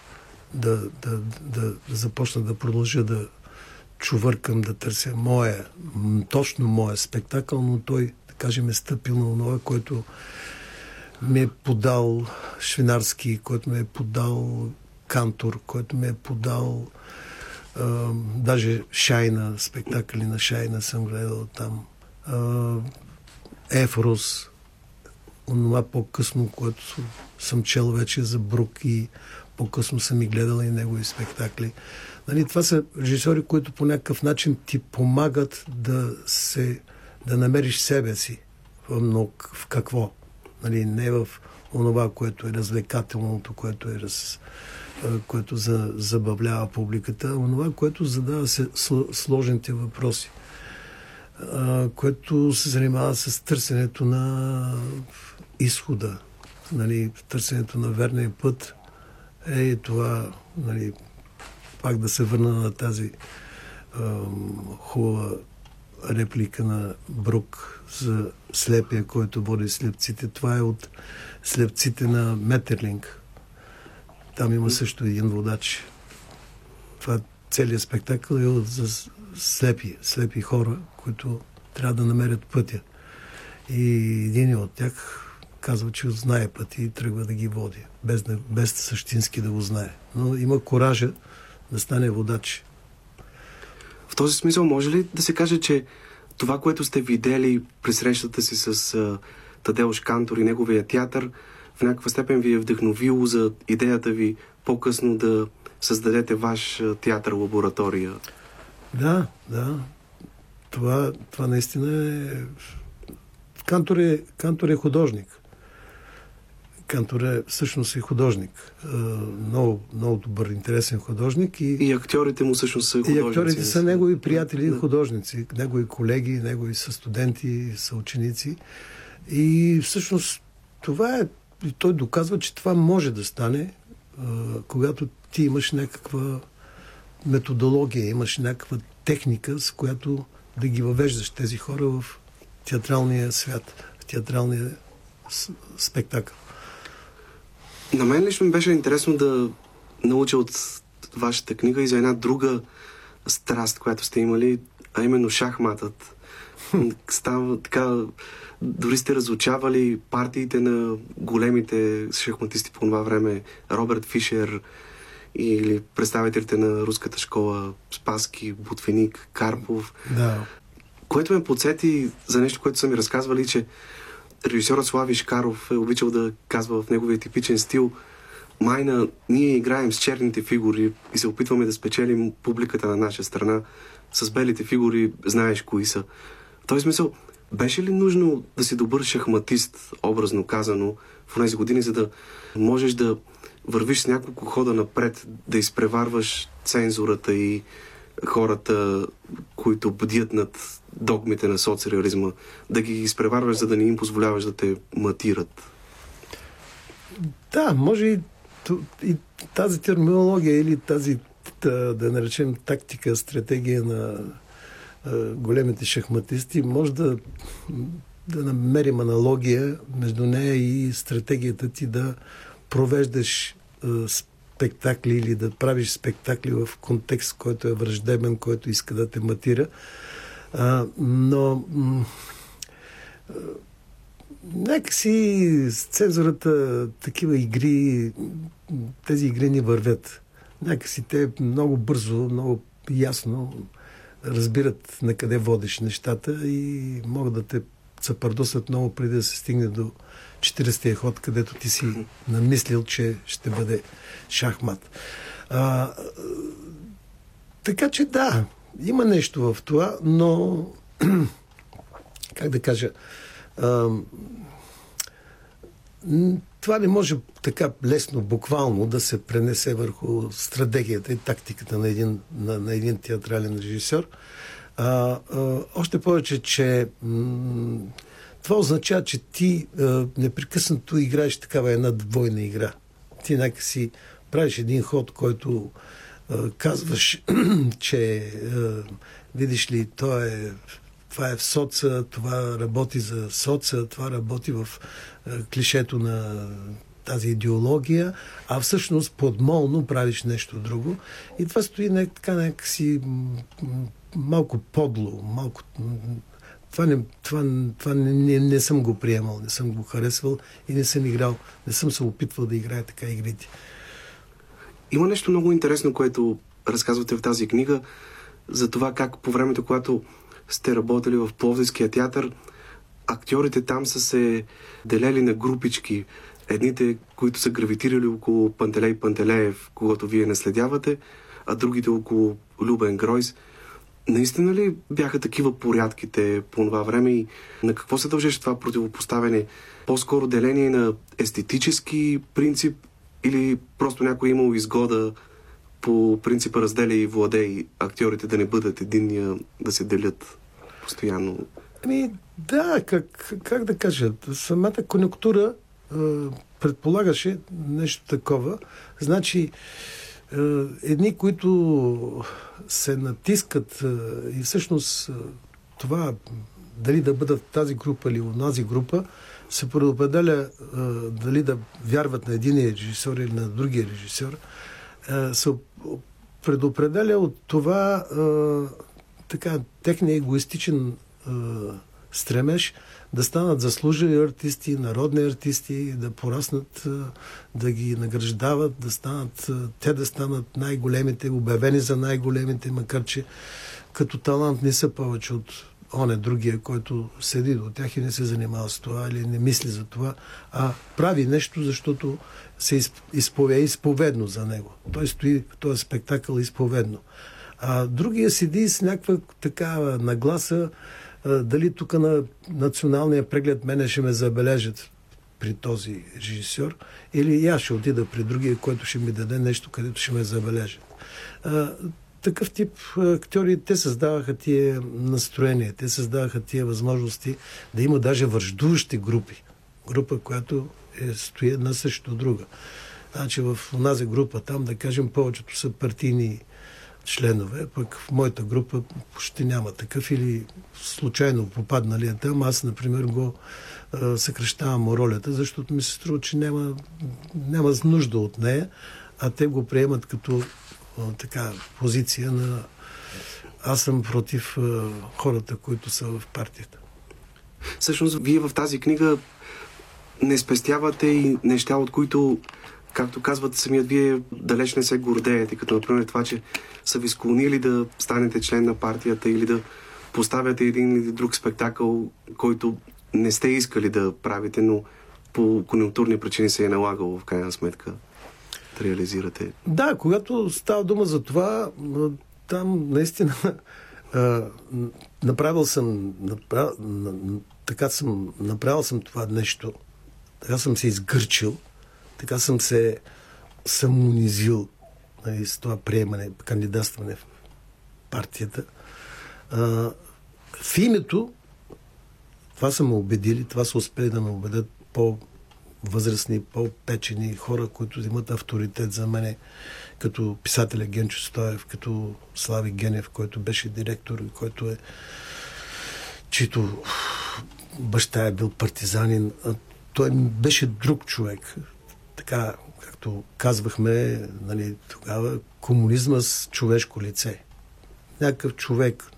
да, да, да, да започна да продължа да чувъркам, да търся моя, точно моя спектакъл, но той, да кажем, е стъпил на това, което ми е подал Швинарски, който ми е подал Кантор, който ми е подал а, даже Шайна, спектакъли на Шайна съм гледал там. А, Ефрос, онова по-късно, което съм чел вече за Брук и по-късно съм и гледал и негови спектакли. Нали, това са режисьори, които по някакъв начин ти помагат да се да намериш себе си. Но в какво? Нали, не в онова, което е развлекателното, което е раз, което за, забавлява публиката, а онова, което задава се сложните въпроси, което се занимава с търсенето на изхода, нали, търсенето на верния път е това, нали, пак да се върна на тази хубава реплика на Брук за слепия, който води слепците. Това е от слепците на Метерлинг. Там има също един водач. Това целият спектакъл е за слепи, слепи хора, които трябва да намерят пътя. И един от тях казва, че знае пъти и тръгва да ги води, без, без същински да го знае. Но има коража да стане водач. В този смисъл може ли да се каже, че това, което сте видели при срещата си с uh, Тадеуш Кантор и неговия театър, в някаква степен ви е вдъхновило за идеята ви по-късно да създадете ваш театър-лаборатория? Да, да. Това, това наистина е... Кантор е, Кантор е художник. Кантор е всъщност и художник. Много, много добър, интересен художник. И, и актьорите му всъщност са художници. И актьорите са негови приятели да. художници, негови колеги, негови са студенти, са ученици. И всъщност това е, и той доказва, че това може да стане, когато ти имаш някаква методология, имаш някаква техника, с която да ги въвеждаш тези хора в театралния свят, в театралния спектакъл. На мен лично ми беше интересно да науча от вашата книга и за една друга страст, която сте имали, а именно шахматът. Става така... Дори сте разучавали партиите на големите шахматисти по това време. Роберт Фишер или представителите на руската школа Спаски, Бутвеник, Карпов. Да. Което ме подсети за нещо, което са ми разказвали, че режисьорът Слави Шкаров е обичал да казва в неговия типичен стил Майна, ние играем с черните фигури и се опитваме да спечелим публиката на наша страна. С белите фигури знаеш кои са. В този смисъл, беше ли нужно да си добър шахматист, образно казано, в тези години, за да можеш да вървиш с няколко хода напред, да изпреварваш цензурата и хората, които бдят над догмите на соцреализма, да ги изпреварваш, за да не им позволяваш да те матират? Да, може и, и тази терминология или тази, да, наречем, тактика, стратегия на големите шахматисти, може да, да намерим аналогия между нея и стратегията ти да провеждаш спектакли или да правиш спектакли в контекст, който е враждебен, който иска да те матира. Но някакси с цензурата такива игри, тези игри ни вървят. Някакси те много бързо, много ясно разбират на къде водиш нещата и могат да те съпардосат много преди да се стигне до 40-тия ход, където ти си намислил, че ще бъде шахмат. А, така че да, има нещо в това, но как да кажа, това не може така лесно, буквално да се пренесе върху стратегията и тактиката на един, на, на един театрален режисьор. А, а, още повече, че м- това означава, че ти а, непрекъснато играеш такава една двойна игра. Ти някакси правиш един ход, който казваш, че а, видиш ли, то е това е в соца, това работи за соца, това работи в а, клишето на тази идеология, а всъщност подмолно правиш нещо друго. И това стои не, така някакси малко подло, малко това, не, това, това не, не, не съм го приемал, не съм го харесвал и не съм играл, не съм се опитвал да играя така игрите. Има нещо много интересно, което разказвате в тази книга, за това как по времето, когато сте работили в Пловдивския театър, актьорите там са се делели на групички. Едните, които са гравитирали около Пантелей Пантелеев, когато вие наследявате, а другите около Любен Гройс – Наистина ли бяха такива порядките по това време и на какво се дължеше това противопоставяне? По-скоро деление на естетически принцип или просто някой е имал изгода по принципа разделя и владей актьорите да не бъдат единния, да се делят постоянно? Ами да, как, как да кажа, самата конъюнктура е, предполагаше нещо такова. Значи, е, едни, които се натискат е, и всъщност е, това дали да бъдат тази група или в тази група, се предопределя дали да вярват на един режисьор или на другия режисьор, се предопределя от това така техния егоистичен стремеж да станат заслужили артисти, народни артисти, да пораснат, да ги награждават, да станат, те да станат най-големите, обявени за най-големите, макар че като талант не са повече от оне другия, който седи до тях и не се занимава с това или не мисли за това, а прави нещо, защото се изпове, изповедно за него. Той стои в този спектакъл изповедно. А другия седи с някаква такава нагласа, дали тук на националния преглед мене ще ме забележат при този режисьор, или аз ще отида при другия, който ще ми даде нещо, където ще ме забележат. Такъв тип актьори, те създаваха тия настроения, те създаваха тия възможности да има даже връждуващи групи. Група, която е, стои една срещу друга. Значи в онази група там, да кажем, повечето са партийни членове, пък в моята група почти няма такъв или случайно попаднали е там. Аз, например, го а, съкрещавам ролята, защото ми се струва, че няма, няма нужда от нея, а те го приемат като така позиция на аз съм против хората, които са в партията. Всъщност, вие в тази книга не спестявате и неща, от които, както казвате самият вие, далеч не се гордеете, като например това, че са ви склонили да станете член на партията или да поставяте един или друг спектакъл, който не сте искали да правите, но по конъюнктурни причини се е налагало в крайна сметка реализирате. Да, когато става дума за това, там наистина направил съм, направил, така съм, направил съм това нещо, така съм се изгърчил, така съм се самонизил нали, с това приемане, кандидатстване в партията. А, в името, това са ме убедили, това са успели да ме убедят по-възрастни, по-печени хора, които имат авторитет за мене, като писателя Генчо Стоев, като Слави Генев, който беше директор, който е чието баща е бил партизанин. Той беше друг човек. Така, както казвахме нали, тогава, комунизма с човешко лице. Някакъв човек,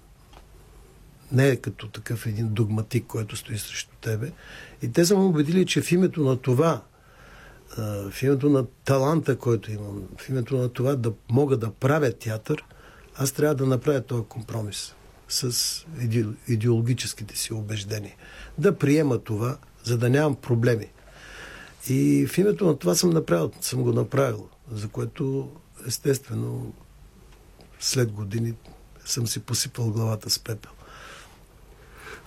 не е като такъв един догматик, който стои срещу тебе. И те са ме убедили, че в името на това, в името на таланта, който имам, в името на това да мога да правя театър, аз трябва да направя този компромис с идеологическите си убеждения. Да приема това, за да нямам проблеми. И в името на това съм, направил, съм го направил, за което естествено след години съм си посипал главата с пепел.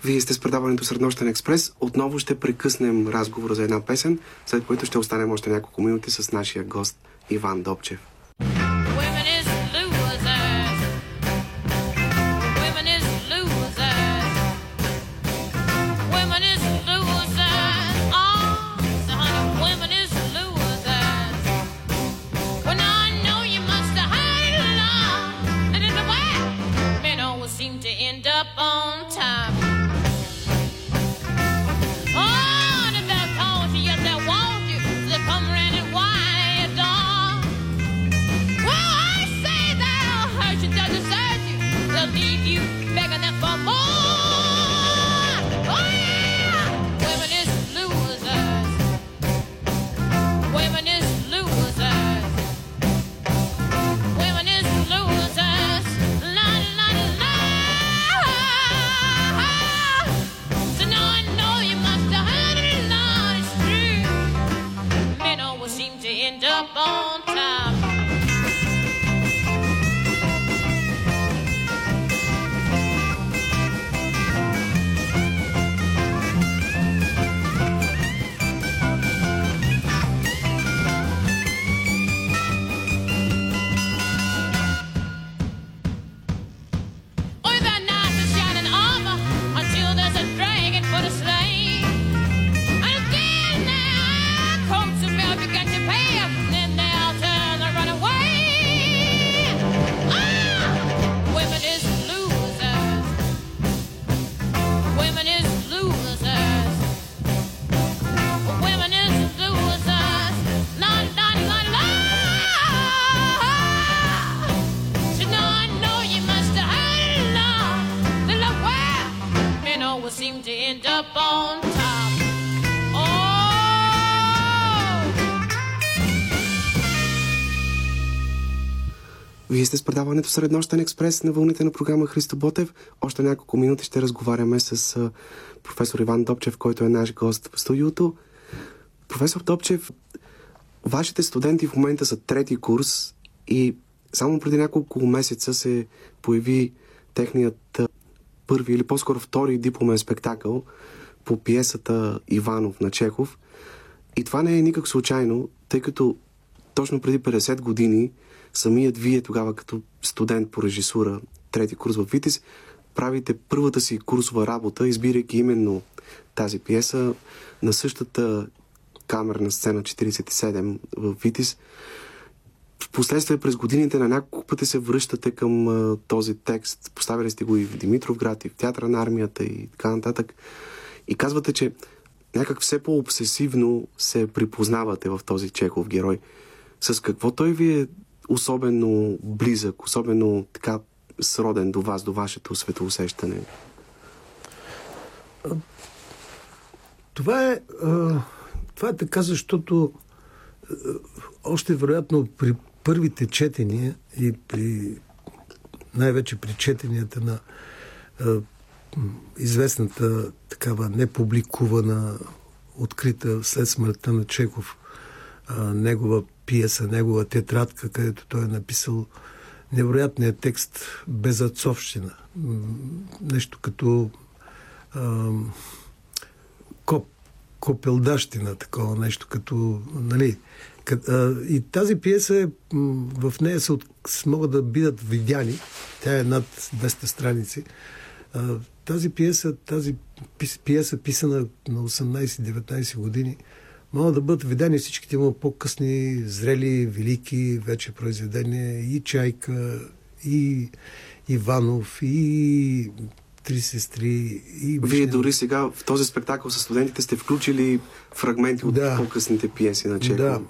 Вие сте с предаването Среднощен експрес. Отново ще прекъснем разговора за една песен, след което ще останем още няколко минути с нашия гост Иван Добчев. Вие сте с предаването Среднощен експрес на вълните на програма Христо Ботев. Още няколко минути ще разговаряме с професор Иван Добчев, който е наш гост в студиото. Професор Добчев, вашите студенти в момента са трети курс и само преди няколко месеца се появи техният първи или по-скоро втори дипломен спектакъл по пиесата Иванов на Чехов. И това не е никак случайно, тъй като точно преди 50 години самият вие тогава като студент по режисура, трети курс в Витис, правите първата си курсова работа, избирайки именно тази пиеса на същата камерна сцена 47 в Витис. Впоследствие през годините на няколко пъти се връщате към а, този текст. Поставили сте го и в Димитровград, и в Театъра на армията и така нататък. И казвате, че някак все по-обсесивно се припознавате в този Чехов герой. С какво той ви е особено близък, особено така сроден до вас, до вашето светоусещане? Това е, това е така, защото още вероятно при първите четения и при най-вече при четенията на известната такава непубликувана, открита след смъртта на Чеков негова пиеса, негова тетрадка, където той е написал невероятният текст Безъцовщина. Нещо като а, коп, копелдащина, такова нещо, като, нали, и тази пиеса, е, в нея са, могат да бидат видяни, тя е над 200 страници, тази пиеса, тази пиеса писана на 18-19 години, могат да бъдат видени всичките му по-късни, зрели, велики вече произведения и Чайка, и Иванов, и Три сестри. И Вие дори сега в този спектакъл с студентите сте включили фрагменти от да. по-късните пиеси на Чехов. Да.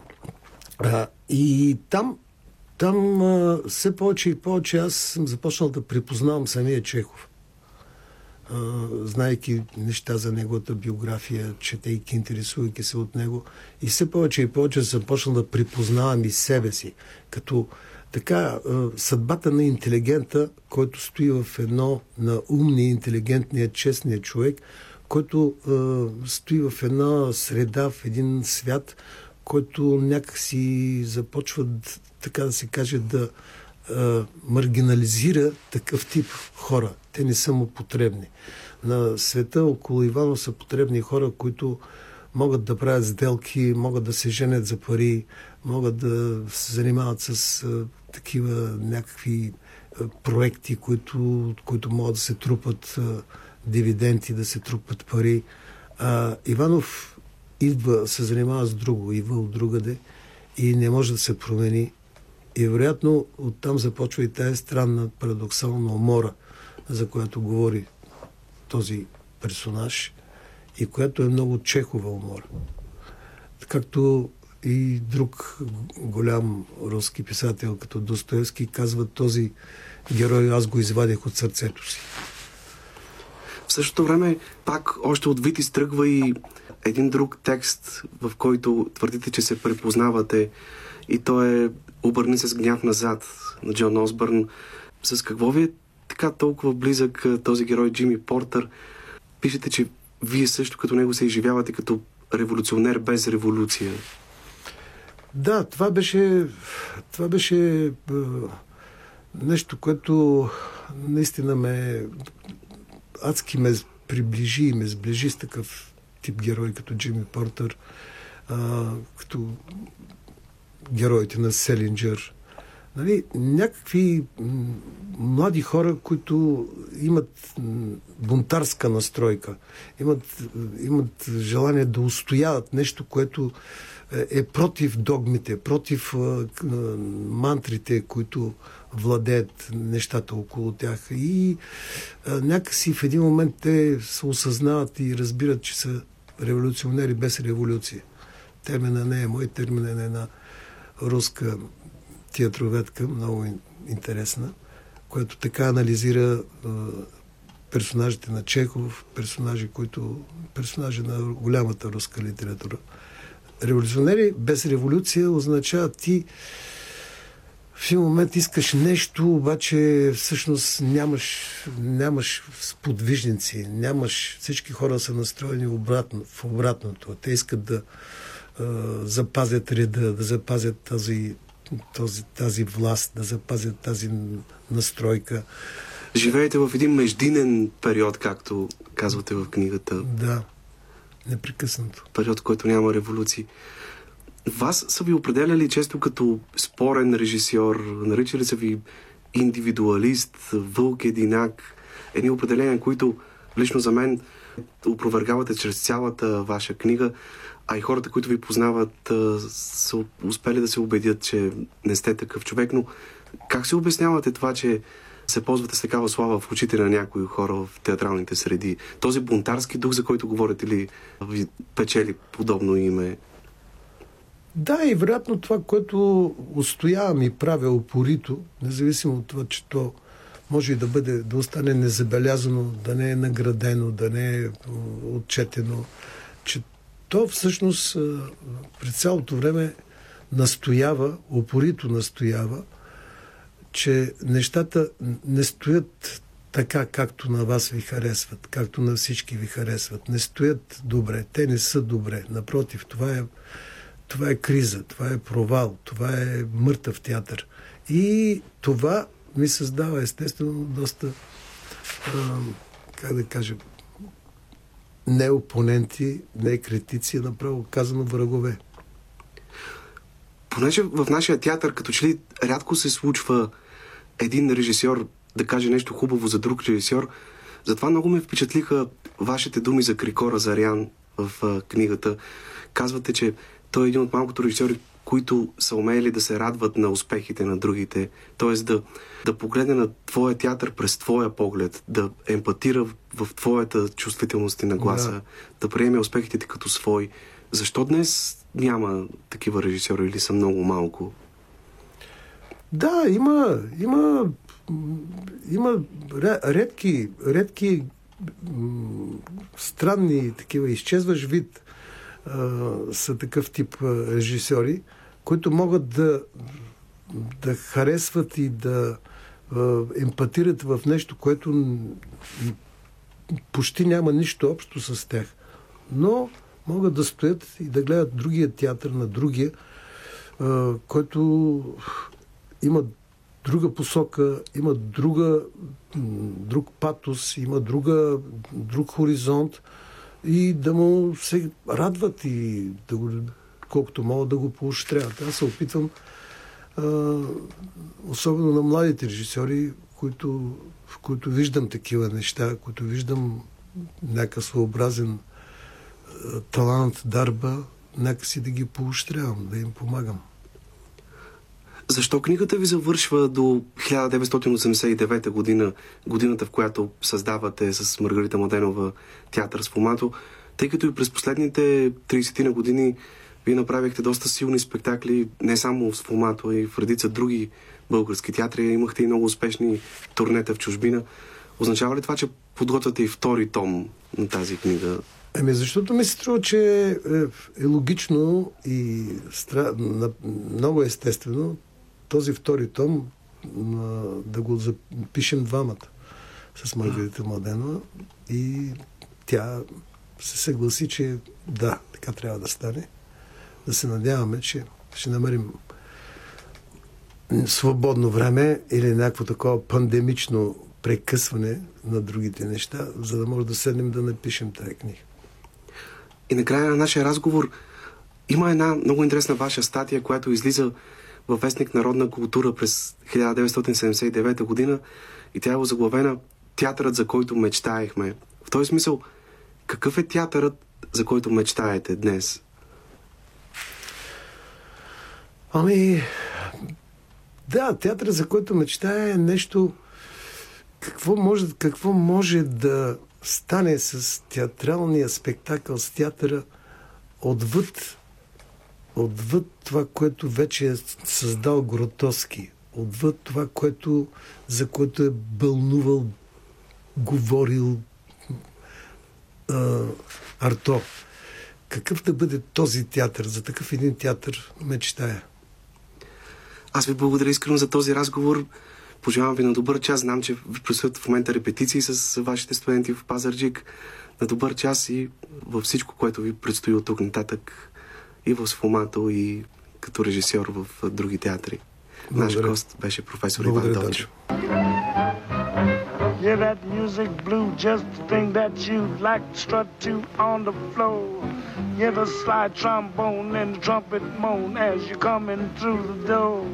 А, и там, там а, все повече и повече аз съм започнал да припознавам самия Чехов знайки неща за неговата биография, четейки, интересувайки се от него. И все повече и повече започна да припознавам и себе си. Като така, съдбата на интелигента, който стои в едно на умния, интелигентния, честния човек, който стои в една среда, в един свят, който някакси започва, така да се каже, да маргинализира такъв тип хора. Те не са му потребни. На света около Ивано са потребни хора, които могат да правят сделки, могат да се женят за пари, могат да се занимават с а, такива някакви а, проекти, които, от които могат да се трупат а, дивиденти, да се трупат пари. А, Иванов идва, се занимава с друго, идва от другаде и не може да се промени. И вероятно оттам започва и тази странна парадоксална умора, за която говори този персонаж и която е много чехова умора. Както и друг голям руски писател, като Достоевски, казва този герой, аз го извадих от сърцето си. В същото време, пак още от Вити стръгва и един друг текст, в който твърдите, че се препознавате и то е Обърни се с гняв назад на Джон Осбърн. С какво ви е така толкова близък този герой Джимми Портър? Пишете, че вие също като него се изживявате като революционер без революция. Да, това беше, това беше нещо, което наистина ме адски ме приближи и ме сближи с такъв тип герой като Джимми Портър, а, като героите на Селинджер. Нали, някакви млади хора, които имат бунтарска настройка, имат, имат желание да устояват нещо, което е, е против догмите, против мантрите, които владеят нещата около тях. И някакси в един момент те се осъзнават и разбират, че са революционери без революция. Термина не е мой, термин е на една руска театроведка, много интересна, която така анализира персонажите на Чехов, персонажи, които, персонажи на голямата руска литература. Революционери без революция означава ти в един момент искаш нещо, обаче всъщност нямаш, нямаш сподвижници, нямаш, всички хора са настроени обратно, в обратното. Те искат да запазят реда, да запазят тази, този, тази власт, да запазят тази настройка. Живеете в един междинен период, както казвате в книгата. Да, непрекъснато. Период, в който няма революции. Вас са ви определяли често като спорен режисьор, наричали са ви индивидуалист, вълк единак, едни определения, които лично за мен опровергавате чрез цялата ваша книга а и хората, които ви познават, са успели да се убедят, че не сте такъв човек. Но как се обяснявате това, че се ползвате с такава слава в очите на някои хора в театралните среди? Този бунтарски дух, за който говорите ли, ви печели подобно име? Да, и вероятно това, което устоявам и правя опорито, независимо от това, че то може и да бъде, да остане незабелязано, да не е наградено, да не е отчетено, че то всъщност през цялото време настоява, опорито настоява, че нещата не стоят така, както на вас ви харесват, както на всички ви харесват. Не стоят добре, те не са добре. Напротив, това е, това е криза, това е провал, това е мъртъв театър. И това ми създава естествено доста, как да кажа, не опоненти, не критици, направо казано врагове. Понеже в нашия театър, като че ли рядко се случва един режисьор да каже нещо хубаво за друг режисьор, затова много ме впечатлиха вашите думи за Крикора Зарян в а, книгата. Казвате, че той е един от малкото режисьори, които са умели да се радват на успехите на другите, т.е. Да, да погледне на твоя театър през твоя поглед, да емпатира в, в твоята чувствителност и нагласа, да. да приеме успехите ти като свой. Защо днес няма такива режисьори или са много малко? Да, има, има, има редки, редки странни такива изчезваш вид са такъв тип режисьори, които могат да, да харесват и да емпатират в нещо, което почти няма нищо общо с тях. Но могат да стоят и да гледат другия театър на другия, който има друга посока, има друга, друг патос, има друга, друг хоризонт и да му се радват и да го, колкото могат да го поощряват. Аз се опитвам, а, особено на младите режисьори, които, в които виждам такива неща, които виждам някакъв своеобразен талант, дарба, някакси да ги поощрявам, да им помагам. Защо книгата ви завършва до 1989 година, годината в която създавате с Маргарита Младенова театър с Фомато, тъй като и през последните 30 на години вие направихте доста силни спектакли, не само с Фомато, а и в редица други български театри. Имахте и много успешни турнета в чужбина. Означава ли това, че подготвяте и втори том на тази книга? Еми, защото ми се струва, че е, е логично и стра... много естествено този втори том да го запишем двамата с Маргарита Младенова и тя се съгласи, че да, така трябва да стане. Да се надяваме, че ще намерим свободно време или някакво такова пандемично прекъсване на другите неща, за да може да седнем да напишем тази книга. И накрая на нашия разговор има една много интересна ваша статия, която излиза във вестник Народна култура през 1979 година и тя е озаглавена Театърът, за който мечтаехме. В този смисъл, какъв е театърът, за който мечтаете днес? Ами, да, театъра, за който мечтая е нещо... Какво може, какво може да стане с театралния спектакъл, с театъра отвъд отвъд това, което вече е създал Гротоски, отвъд това, което, за което е бълнувал, говорил а, Арто. Какъв да бъде този театър? За такъв един театър мечтая. Аз ви благодаря искрено за този разговор. Пожелавам ви на добър час. Знам, че предстоят в момента репетиции с вашите студенти в Пазарджик. На добър час и във всичко, което ви предстои от тук нататък и в Сфомато, и като режисьор в други театри. Наш гост беше професор Иван Дончев. Yeah, that music blue, just the thing that you like to strut to on the floor. Yeah, the slide trombone and the trumpet moan as you're coming through the door.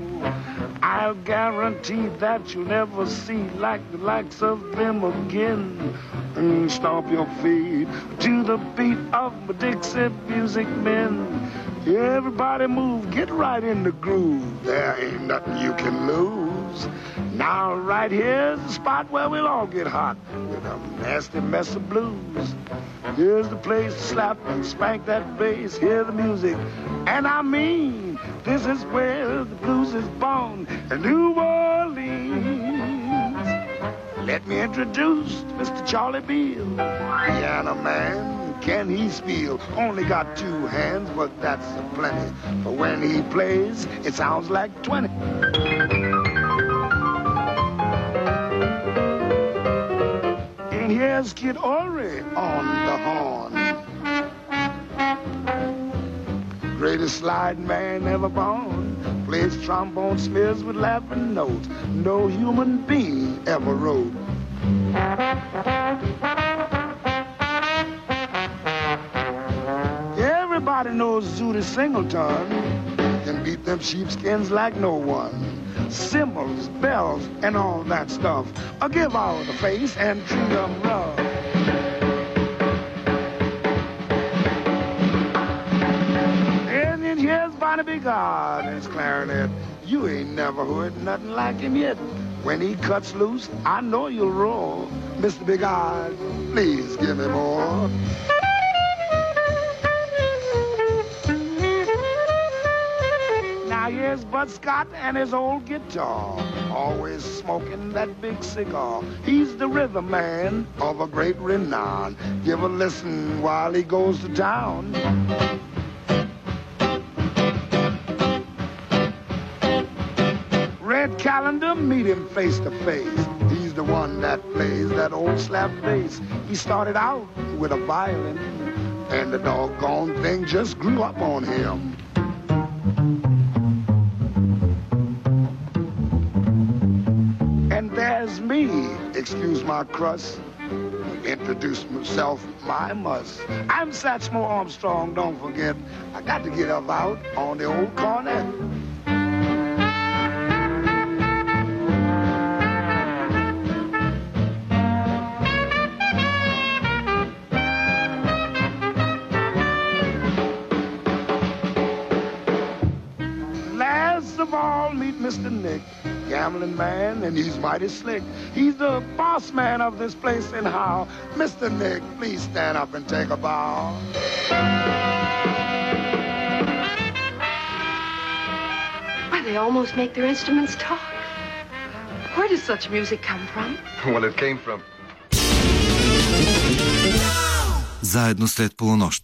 I'll guarantee that you'll never see like the likes of them again. Mm, stomp your feet to the beat of the Dixie music men. Everybody move, get right in the groove. There ain't nothing you can lose. Now, right here's the spot where we'll all get hot with a nasty mess of blues. Here's the place to slap and spank that bass, hear the music. And I mean, this is where the blues is born in New Orleans. Let me introduce Mr. Charlie Beal. Piano man, can he spiel? Only got two hands, but that's a plenty. For when he plays, it sounds like 20. And here's Kid Ory on the horn. Greatest slide man ever born. Plays trombone smears with laughing notes. No human being ever wrote. Everybody knows Zooty Singleton can beat them sheepskins like no one. Cymbals, bells, and all that stuff. I'll give out the face and treat them rough. And then here's Barnaby God and his clarinet. You ain't never heard nothing like him yet. When he cuts loose, I know you'll roar. Mr. Big Eyes, please give me more. Now here's Bud Scott and his old guitar, always smoking that big cigar. He's the rhythm man of a great renown. Give a listen while he goes to town. Red Calendar, meet him face to face. He's the one that plays that old slap bass. He started out with a violin, and the doggone thing just grew up on him. Me, excuse my crust. Introduce myself, my must. I'm Satchmo Armstrong, don't forget. I got to get up out on the old cornet. Last of all, meet Mr. Nick, gambling man, and he's mighty slick. He's the boss man of this place and how. Mr. Nick, please stand up and take a bow. Why, they almost make their instruments talk. Where does such music come from? Well, it came from. Заедно след полунощ.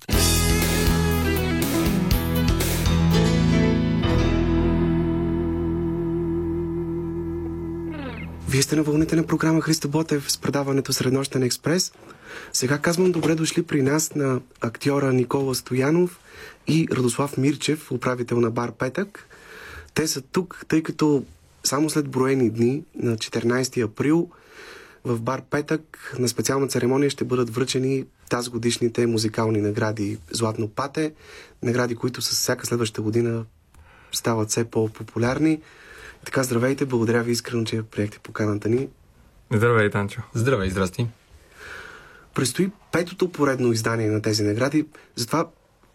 Вие сте на вълните на програма Христо Ботев с предаването Среднощен експрес. Сега казвам добре дошли при нас на актьора Никола Стоянов и Радослав Мирчев, управител на бар Петък. Те са тук, тъй като само след броени дни, на 14 април, в бар Петък на специална церемония ще бъдат връчени тази годишните музикални награди Златно пате, награди, които с всяка следваща година стават все по-популярни. Така, здравейте, благодаря ви искрено, че приехте поканата ни. Здравей, Танчо. Здравей, здрасти. Предстои петото поредно издание на тези награди. Затова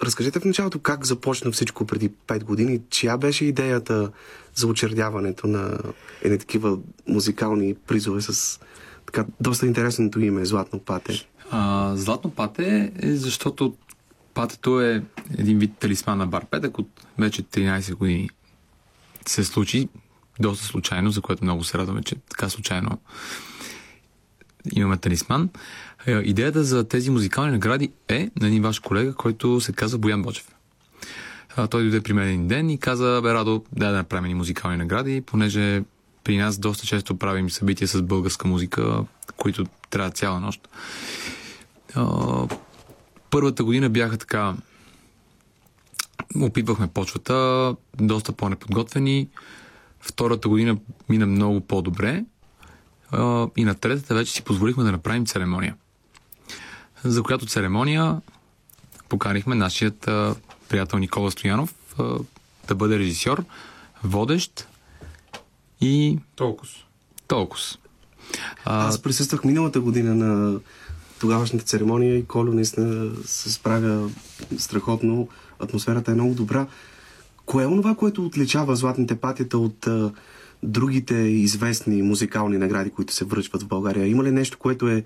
разкажете в началото как започна всичко преди 5 години. Чия беше идеята за учредяването на едни такива музикални призове с така доста интересното име Златно пате? А, Златно пате е защото патето е един вид талисман на бар Петък от вече 13 години. Се случи доста случайно, за което много се радваме, че така случайно имаме талисман. Е, Идеята за тези музикални награди е на един ваш колега, който се казва Боян Бочев. Той дойде при мен един ден и каза, бе, Радо, дай да направим и музикални награди, понеже при нас доста често правим събития с българска музика, които трябва цяла нощ. Първата година бяха така опитвахме почвата, доста по-неподготвени. Втората година мина много по-добре. А, И на третата вече си позволихме да направим церемония. За която церемония поканихме нашият а, приятел Никола Стоянов а, да бъде режисьор, водещ и Толкова. толкова. Аз присъствах миналата година на тогавашната церемония и Коло наистина се справя страхотно. Атмосферата е много добра. Кое е онова, което отличава Златните патията от а, другите известни музикални награди, които се връчват в България? Има ли нещо, което е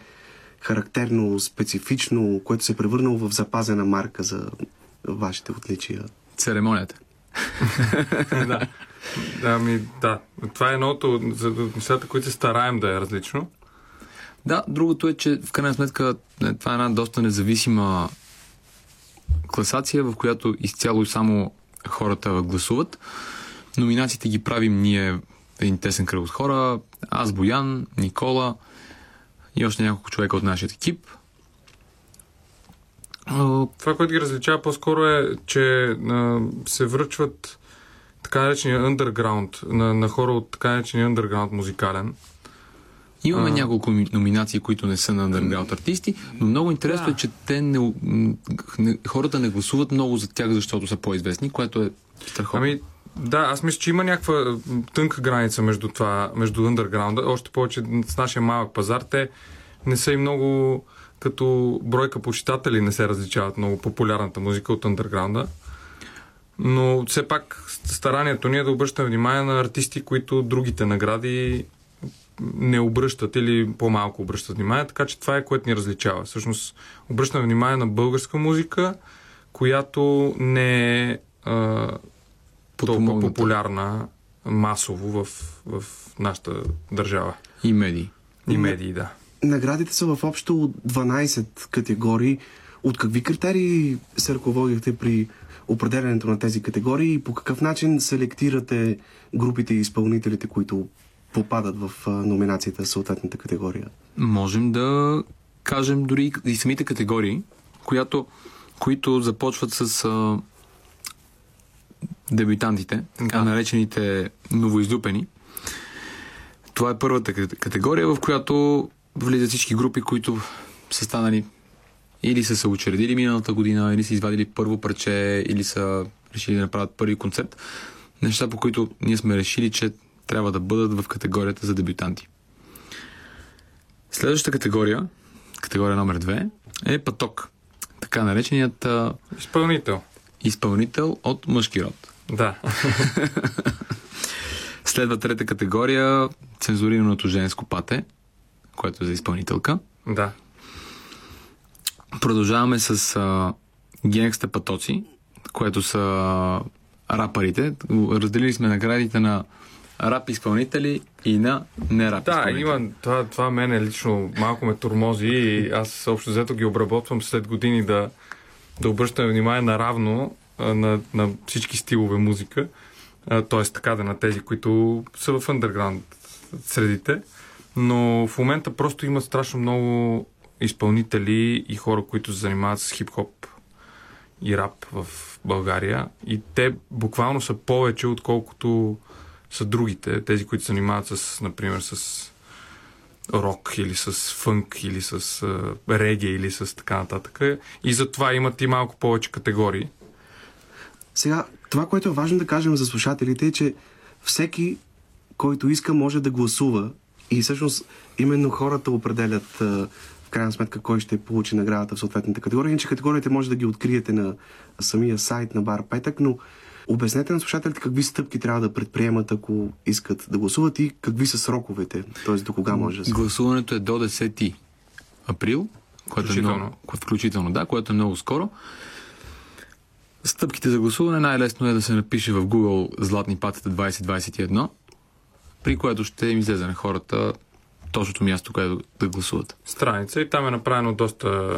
характерно, специфично, което се е превърнало в запазена марка за вашите отличия? Церемонията. да. Ами, да. Това е едното за нещата, които се стараем да е различно. Да, другото е, че в крайна сметка е, това е една доста независима класация, в която изцяло и само хората гласуват. Номинациите ги правим ние един тесен кръг от хора. Аз, Боян, Никола и още няколко човека от нашия екип. Това, което ги различава по-скоро е, че а, се връчват така наречения underground, на, на хора от така наречения underground музикален. Имаме а... няколко номинации, които не са на underground артисти, но много интересно да. е, че те не, не, хората не гласуват много за тях, защото са по-известни, което е страхотно. Ами, да, аз мисля, че има някаква тънка граница между това, между underground. Още повече с нашия малък пазар, те не са и много като бройка почитатели не се различават много популярната музика от underground но все пак старанието ни е да обръщаме внимание на артисти, които другите награди не обръщат или по-малко обръщат внимание, така че това е което ни различава. Всъщност обръщаме внимание на българска музика, която не е а, толкова популярна масово в, в нашата държава. И медии. И медии, да. Наградите са в общо 12 категории. От какви критерии се ръководихте при определенето на тези категории и по какъв начин селектирате групите и изпълнителите, които попадат в номинацията в съответната категория? Можем да кажем дори и самите категории, която, които започват с а, дебютантите, така да. наречените новоизлюпени. Това е първата категория, в която влизат всички групи, които са станали или са се учредили миналата година, или са извадили първо парче, или са решили да направят първи концерт. Неща, по които ние сме решили, че трябва да бъдат в категорията за дебютанти. Следващата категория, категория номер 2, е паток. Така нареченият... Изпълнител. Изпълнител от мъжки род. Да. Следва трета категория, цензурираното женско пате, което е за изпълнителка. Да. Продължаваме с а, генгста патоци, което са рапарите. Разделили сме наградите на рап изпълнители и на не рап Да, има, това, това мене лично малко ме тормози и аз общо взето ги обработвам след години да, да обръщам внимание наравно на, на всички стилове музика, т.е. така да на тези, които са в underground средите, но в момента просто има страшно много изпълнители и хора, които се занимават с хип-хоп и рап в България. И те буквално са повече, отколкото са другите. Тези, които се занимават с, например, с рок или с фънк или с реге или с така нататък. И затова имат и малко повече категории. Сега, това, което е важно да кажем за слушателите е, че всеки, който иска, може да гласува и всъщност именно хората определят uh, крайна сметка кой ще получи наградата в съответната категория. Иначе категориите може да ги откриете на самия сайт на Бар Петък, но обяснете на слушателите какви стъпки трябва да предприемат, ако искат да гласуват и какви са сроковете, т.е. до кога може да се... Гласуването е до 10 април, което включително. е много, включително, да, което е много скоро. Стъпките за гласуване най-лесно е да се напише в Google Златни патета 2021, при което ще им излезе на хората точното място, където да гласуват. Страница и там е направено доста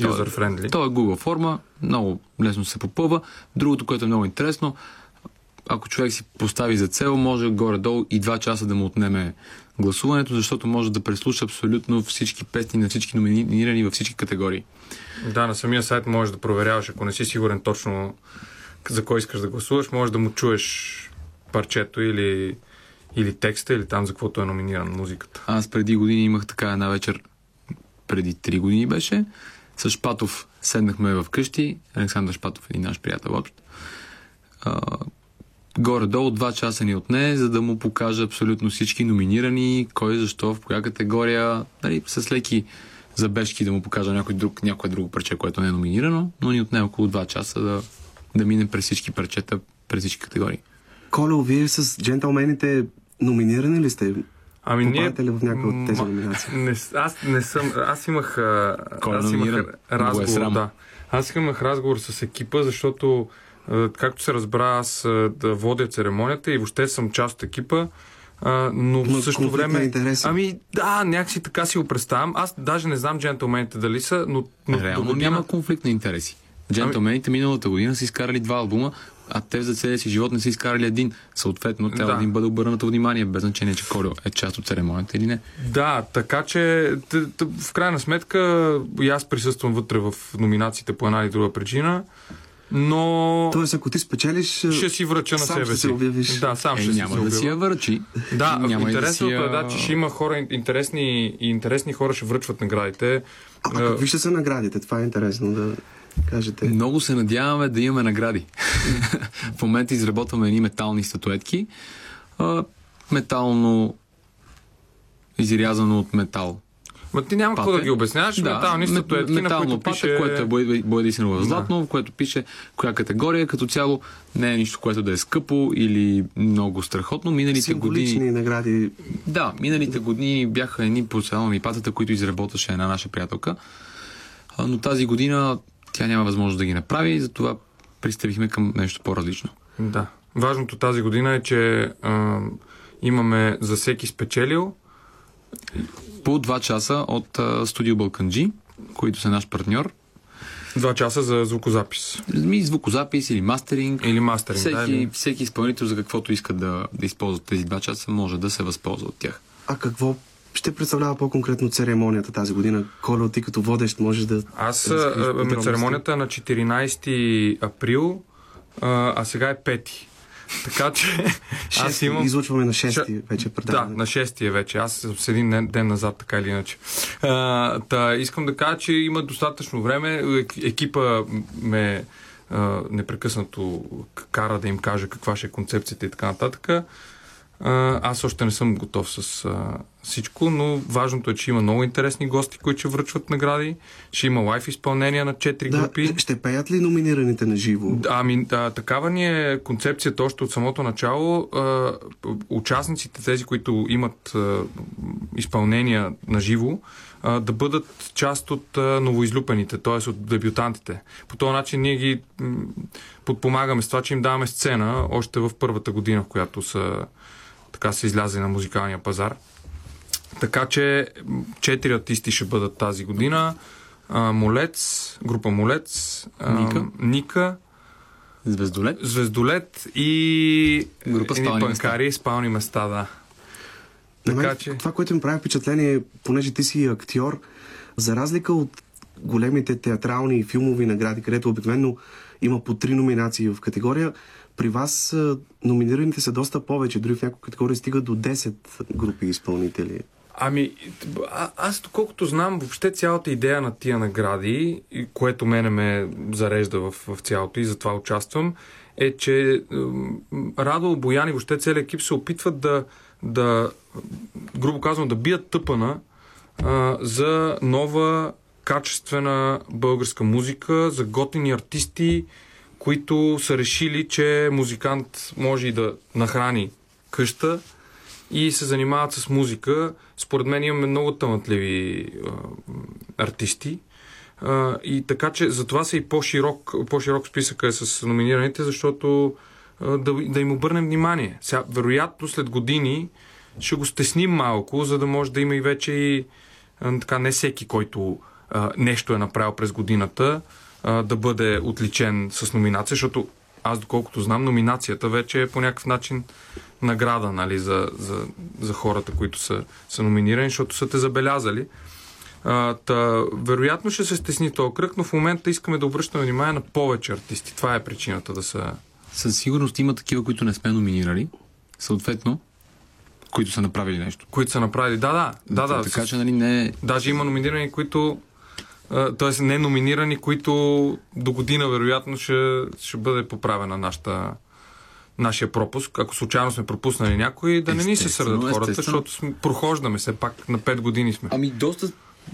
юзер-френдли. То е Google форма, много лесно се попълва. Другото, което е много интересно, ако човек си постави за цел, може горе-долу и два часа да му отнеме гласуването, защото може да преслуша абсолютно всички песни на всички номинирани във всички категории. Да, на самия сайт можеш да проверяваш, ако не си сигурен точно за кой искаш да гласуваш, можеш да му чуеш парчето или или текста, или там за каквото е номиниран музиката. Аз преди години имах така една вечер, преди три години беше, с Шпатов седнахме в къщи, Александър Шпатов, един наш приятел общо. горе-долу два часа ни отне, за да му покажа абсолютно всички номинирани, кой, защо, в коя категория, нали, с леки забежки да му покажа някой друг, някое друго парче, което не е номинирано, но ни отне около два часа да, да минем през всички парчета, през всички категории. Колео, вие с джентълмените Номинирани ли сте? Ами ние... ли в някои от тези номинации? Не, аз не съм... Аз имах... аз имах разговор, да. Аз имах разговор с екипа, защото както се разбра, аз да водя церемонията и въобще съм част от екипа. А, но в същото време... интереси. Ами да, някакси така си го представям. Аз даже не знам джентълмените дали са, но, но Реално година... няма конфликт на интереси. Джентълмените миналата година са изкарали два албума, а те за целия си живот не са изкарали един. Съответно, трябва Да. да им бъде обърнато внимание, без значение, че Колю е част от церемонията или не. Да, така че в крайна сметка и аз присъствам вътре в номинациите по една или друга причина, но Тоест, ако ти спечелиш, ще си връча на сам себе си. се. Да, сам Е, ще няма си да се си я върчи. Да, няма да интересното си е, да, че ще има хора интересни и интересни хора ще връчват наградите. А, а какви ще са наградите? Това е интересно да кажете. Много се надяваме да имаме награди. в момента изработваме едни метални статуетки. А, метално изрязано от метал. Ма ти няма какво да ги обясняваш. метални мет- статуетки, на метално които пате, пише... което е боядисано в златно, в което пише коя категория. Като цяло не е нищо, което да е скъпо или много страхотно. Миналите години... Символични награди. Да, миналите години бяха едни порцеланови патата, които изработваше една наша приятелка. Но тази година тя няма възможност да ги направи и затова пристъпихме към нещо по-различно. Да. Важното тази година е, че а, имаме за всеки спечелил По два часа от а, студио Балканджи, които са наш партньор. два часа за звукозапис. Ми звукозапис или мастеринг. Или мастеринг. Всеки, да, или- всеки изпълнител за каквото иска да, да използва тези два часа, може да се възползва от тях. А какво ще представлява по-конкретно церемонията тази година? Коло, ти като водещ можеш да... Аз, да а, ами, церемонията е на 14 април, а, а сега е 5. Така че аз имам... Излъчваме на 6 Ша- вече Да, предаване. на 6 е вече. Аз съм с един ден, ден назад, така или иначе. А, та, искам да кажа, че има достатъчно време. Ек- Екипа ме а, непрекъснато кара да им каже каква ще е концепцията и така нататък. А, аз още не съм готов с а, всичко, но важното е, че има много интересни гости, които ще връчват награди. Ще има лайф изпълнения на 4 Да, групи. ще пеят ли номинираните на живо? Ами, да, такава ни е концепцията още от самото начало. А, участниците, тези, които имат а, изпълнения на живо, а, да бъдат част от а, новоизлюпените, т.е. от дебютантите. По този начин ние ги м, подпомагаме с това, че им даваме сцена още в първата година, в която са така са излязли на музикалния пазар. Така че четири артисти ще бъдат тази година. А, Молец, група Молец, а, Ника. Ника Звездолет. Звездолет и Група спални панкари, спални места, да. На мен, Така че... Това, което ми прави впечатление, понеже ти си актьор, за разлика от големите театрални и филмови награди, където обикновено има по три номинации в категория, при вас номинираните са доста повече, дори в някои категории стига до 10 групи изпълнители. Ами, а, аз доколкото знам, въобще цялата идея на тия награди, което мене ме зарежда в, в цялото и затова участвам, е, че Радо, Боян и въобще целият екип се опитват да, да грубо казвам, да бият тъпана а, за нова качествена българска музика, за готини артисти, които са решили, че музикант може и да нахрани къща и се занимават с музика. Според мен имаме много талантливи артисти. А, и така че затова са и по-широк, по-широк списък е с номинираните, защото а, да, да им обърнем внимание. Сега, вероятно след години ще го стесним малко, за да може да има и вече и а, така не всеки, който а, нещо е направил през годината, а, да бъде отличен с номинация, защото аз доколкото знам, номинацията вече е по някакъв начин награда нали, за, за, за хората, които са, са номинирани, защото са те забелязали. А, та, вероятно ще се стесни този кръг, но в момента искаме да обръщаме внимание на повече артисти. Това е причината да са... Със сигурност има такива, които не сме номинирали. Съответно, които са направили нещо. Които са направили. Да, да, да, да. Така с- че, нали, не... Даже има номинирани, които т.е. не номинирани, които до година вероятно ще, ще бъде поправена нашата, нашия пропуск. Ако случайно сме пропуснали някой, да не ни се сърдат хората, защото сме, прохождаме се пак на 5 години сме. Ами, доста,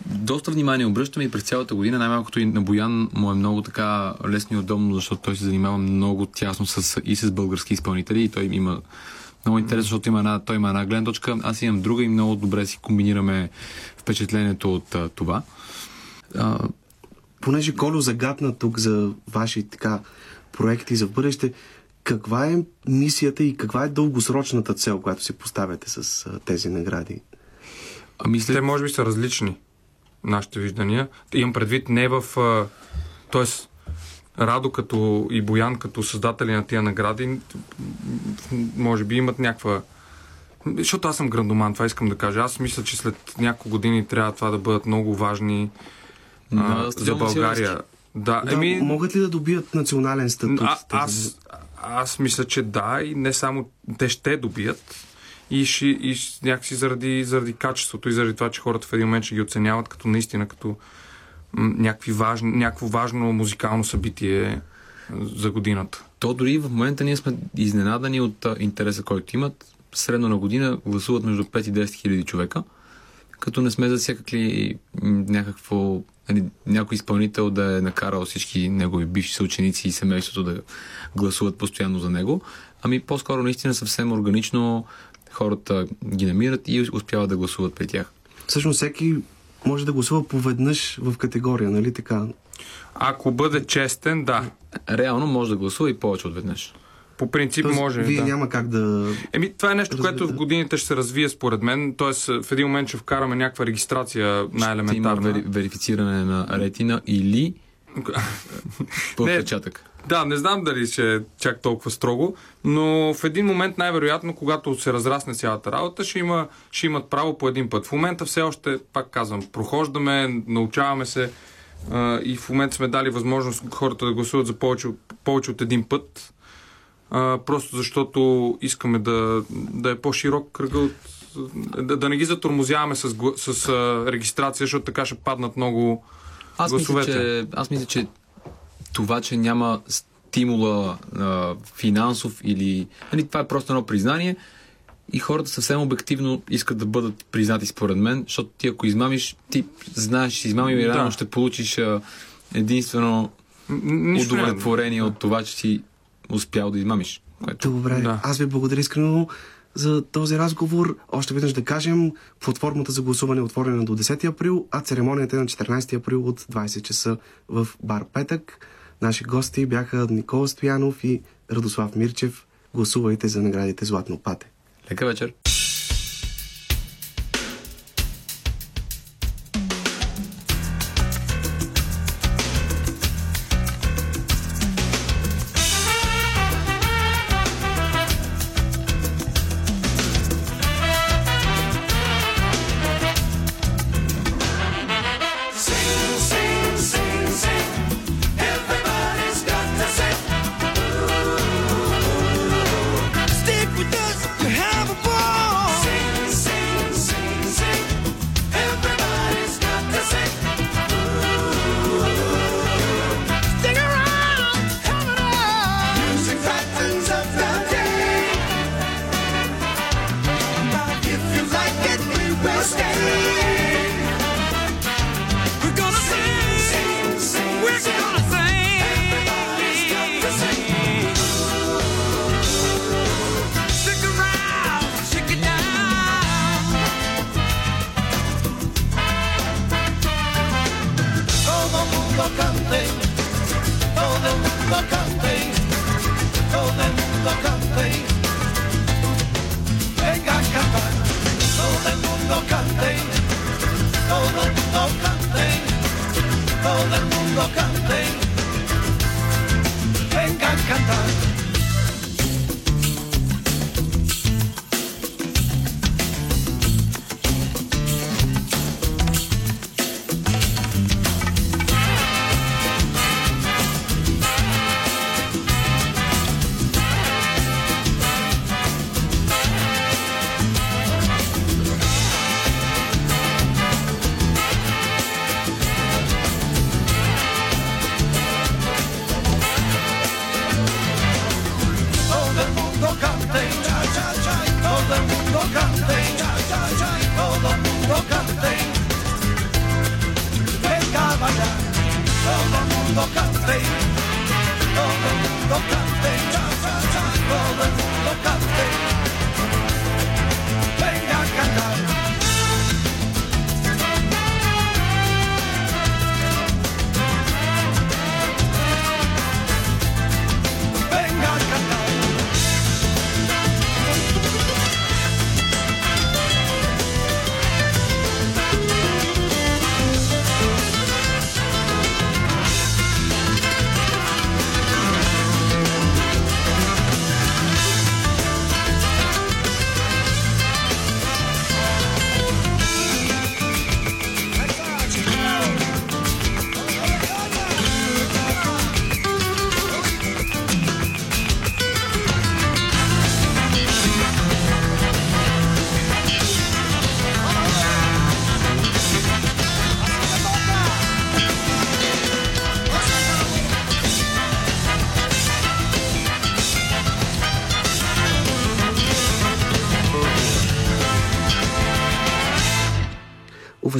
доста внимание обръщаме и през цялата година. Най-малкото и на Боян му е много така лесно и удобно, защото той се занимава много тясно с, и с български изпълнители и той има много интересно, защото има една, той има една гледна точка, аз имам друга и много добре си комбинираме впечатлението от а, това. А, Понеже Коло загадна тук за ваши така проекти за бъдеще, каква е мисията и каква е дългосрочната цел, която си поставяте с а, тези награди? Ами след... Те може би са различни, нашите виждания. Имам предвид не в... а, Тоест, Радо като и Боян като създатели на тия награди, може би имат някаква... Защото аз съм грандоман, това искам да кажа. Аз мисля, че след няколко години трябва това да бъдат много важни а, На за стадион България. Да, Да, еми, могат ли да добият национален статут? а, аз, аз мисля, че да, и не само те ще добият. И, ще, и някакси заради, заради качеството и заради това, че хората в един момент ще ги оценяват като наистина като някакви важни, някакво важно музикално събитие а, за годината. То дори в момента ние сме изненадани от а, интереса, който имат. Средно на година гласуват между 5 и 10 хиляди човека, като не сме засекали м, някакво, нали, някой изпълнител да е накарал всички негови бивши съученици и семейството да гласуват постоянно за него. Ами по-скоро наистина съвсем органично хората ги намират и успяват да гласуват при тях. Всъщност всеки може да гласува поведнъж в категория, нали така? Ако бъде честен, да. Реално може да гласува и повече от веднъж. По принцип Тоест, може. Вие да. няма как да... Еми, това е нещо, което Разбира. в годините ще се развие според мен. Тоест, в един момент ще вкараме някаква регистрация Ще има най-елементарна. вери, верифициране на ретина или подпечатък. Да, не знам дали ще е чак толкова строго, но в един момент най-вероятно, когато се разрасне цялата работа, ще, има, ще имат право по един път. В момента все още, пак казвам, прохождаме, научаваме се а, и в момента сме дали възможност хората да гласуват за повече, повече от един път, а, просто защото искаме да, да е по-широк кръга от да, да не ги затормозяваме с, с а, регистрация, защото така ще паднат много Аз мисля, гласовете. че, аз мисля, че това, че няма стимула а, финансов или... Нали, това е просто едно признание и хората съвсем обективно искат да бъдат признати според мен, защото ти ако измамиш, ти знаеш, че измамил и Да. ще получиш а, единствено нищо удовлетворение от това, че си успял да измамиш. Което... Добре, Да. аз ви благодаря искрено за този разговор. Още веднъж да кажем, платформата за гласуване е отворена до 10 април, а церемонията е на 14 април от 20 часа в Бар Петък. Наши гости бяха Никола Стоянов и Радослав Мирчев. Гласувайте за наградите Златно пате. Лека вечер.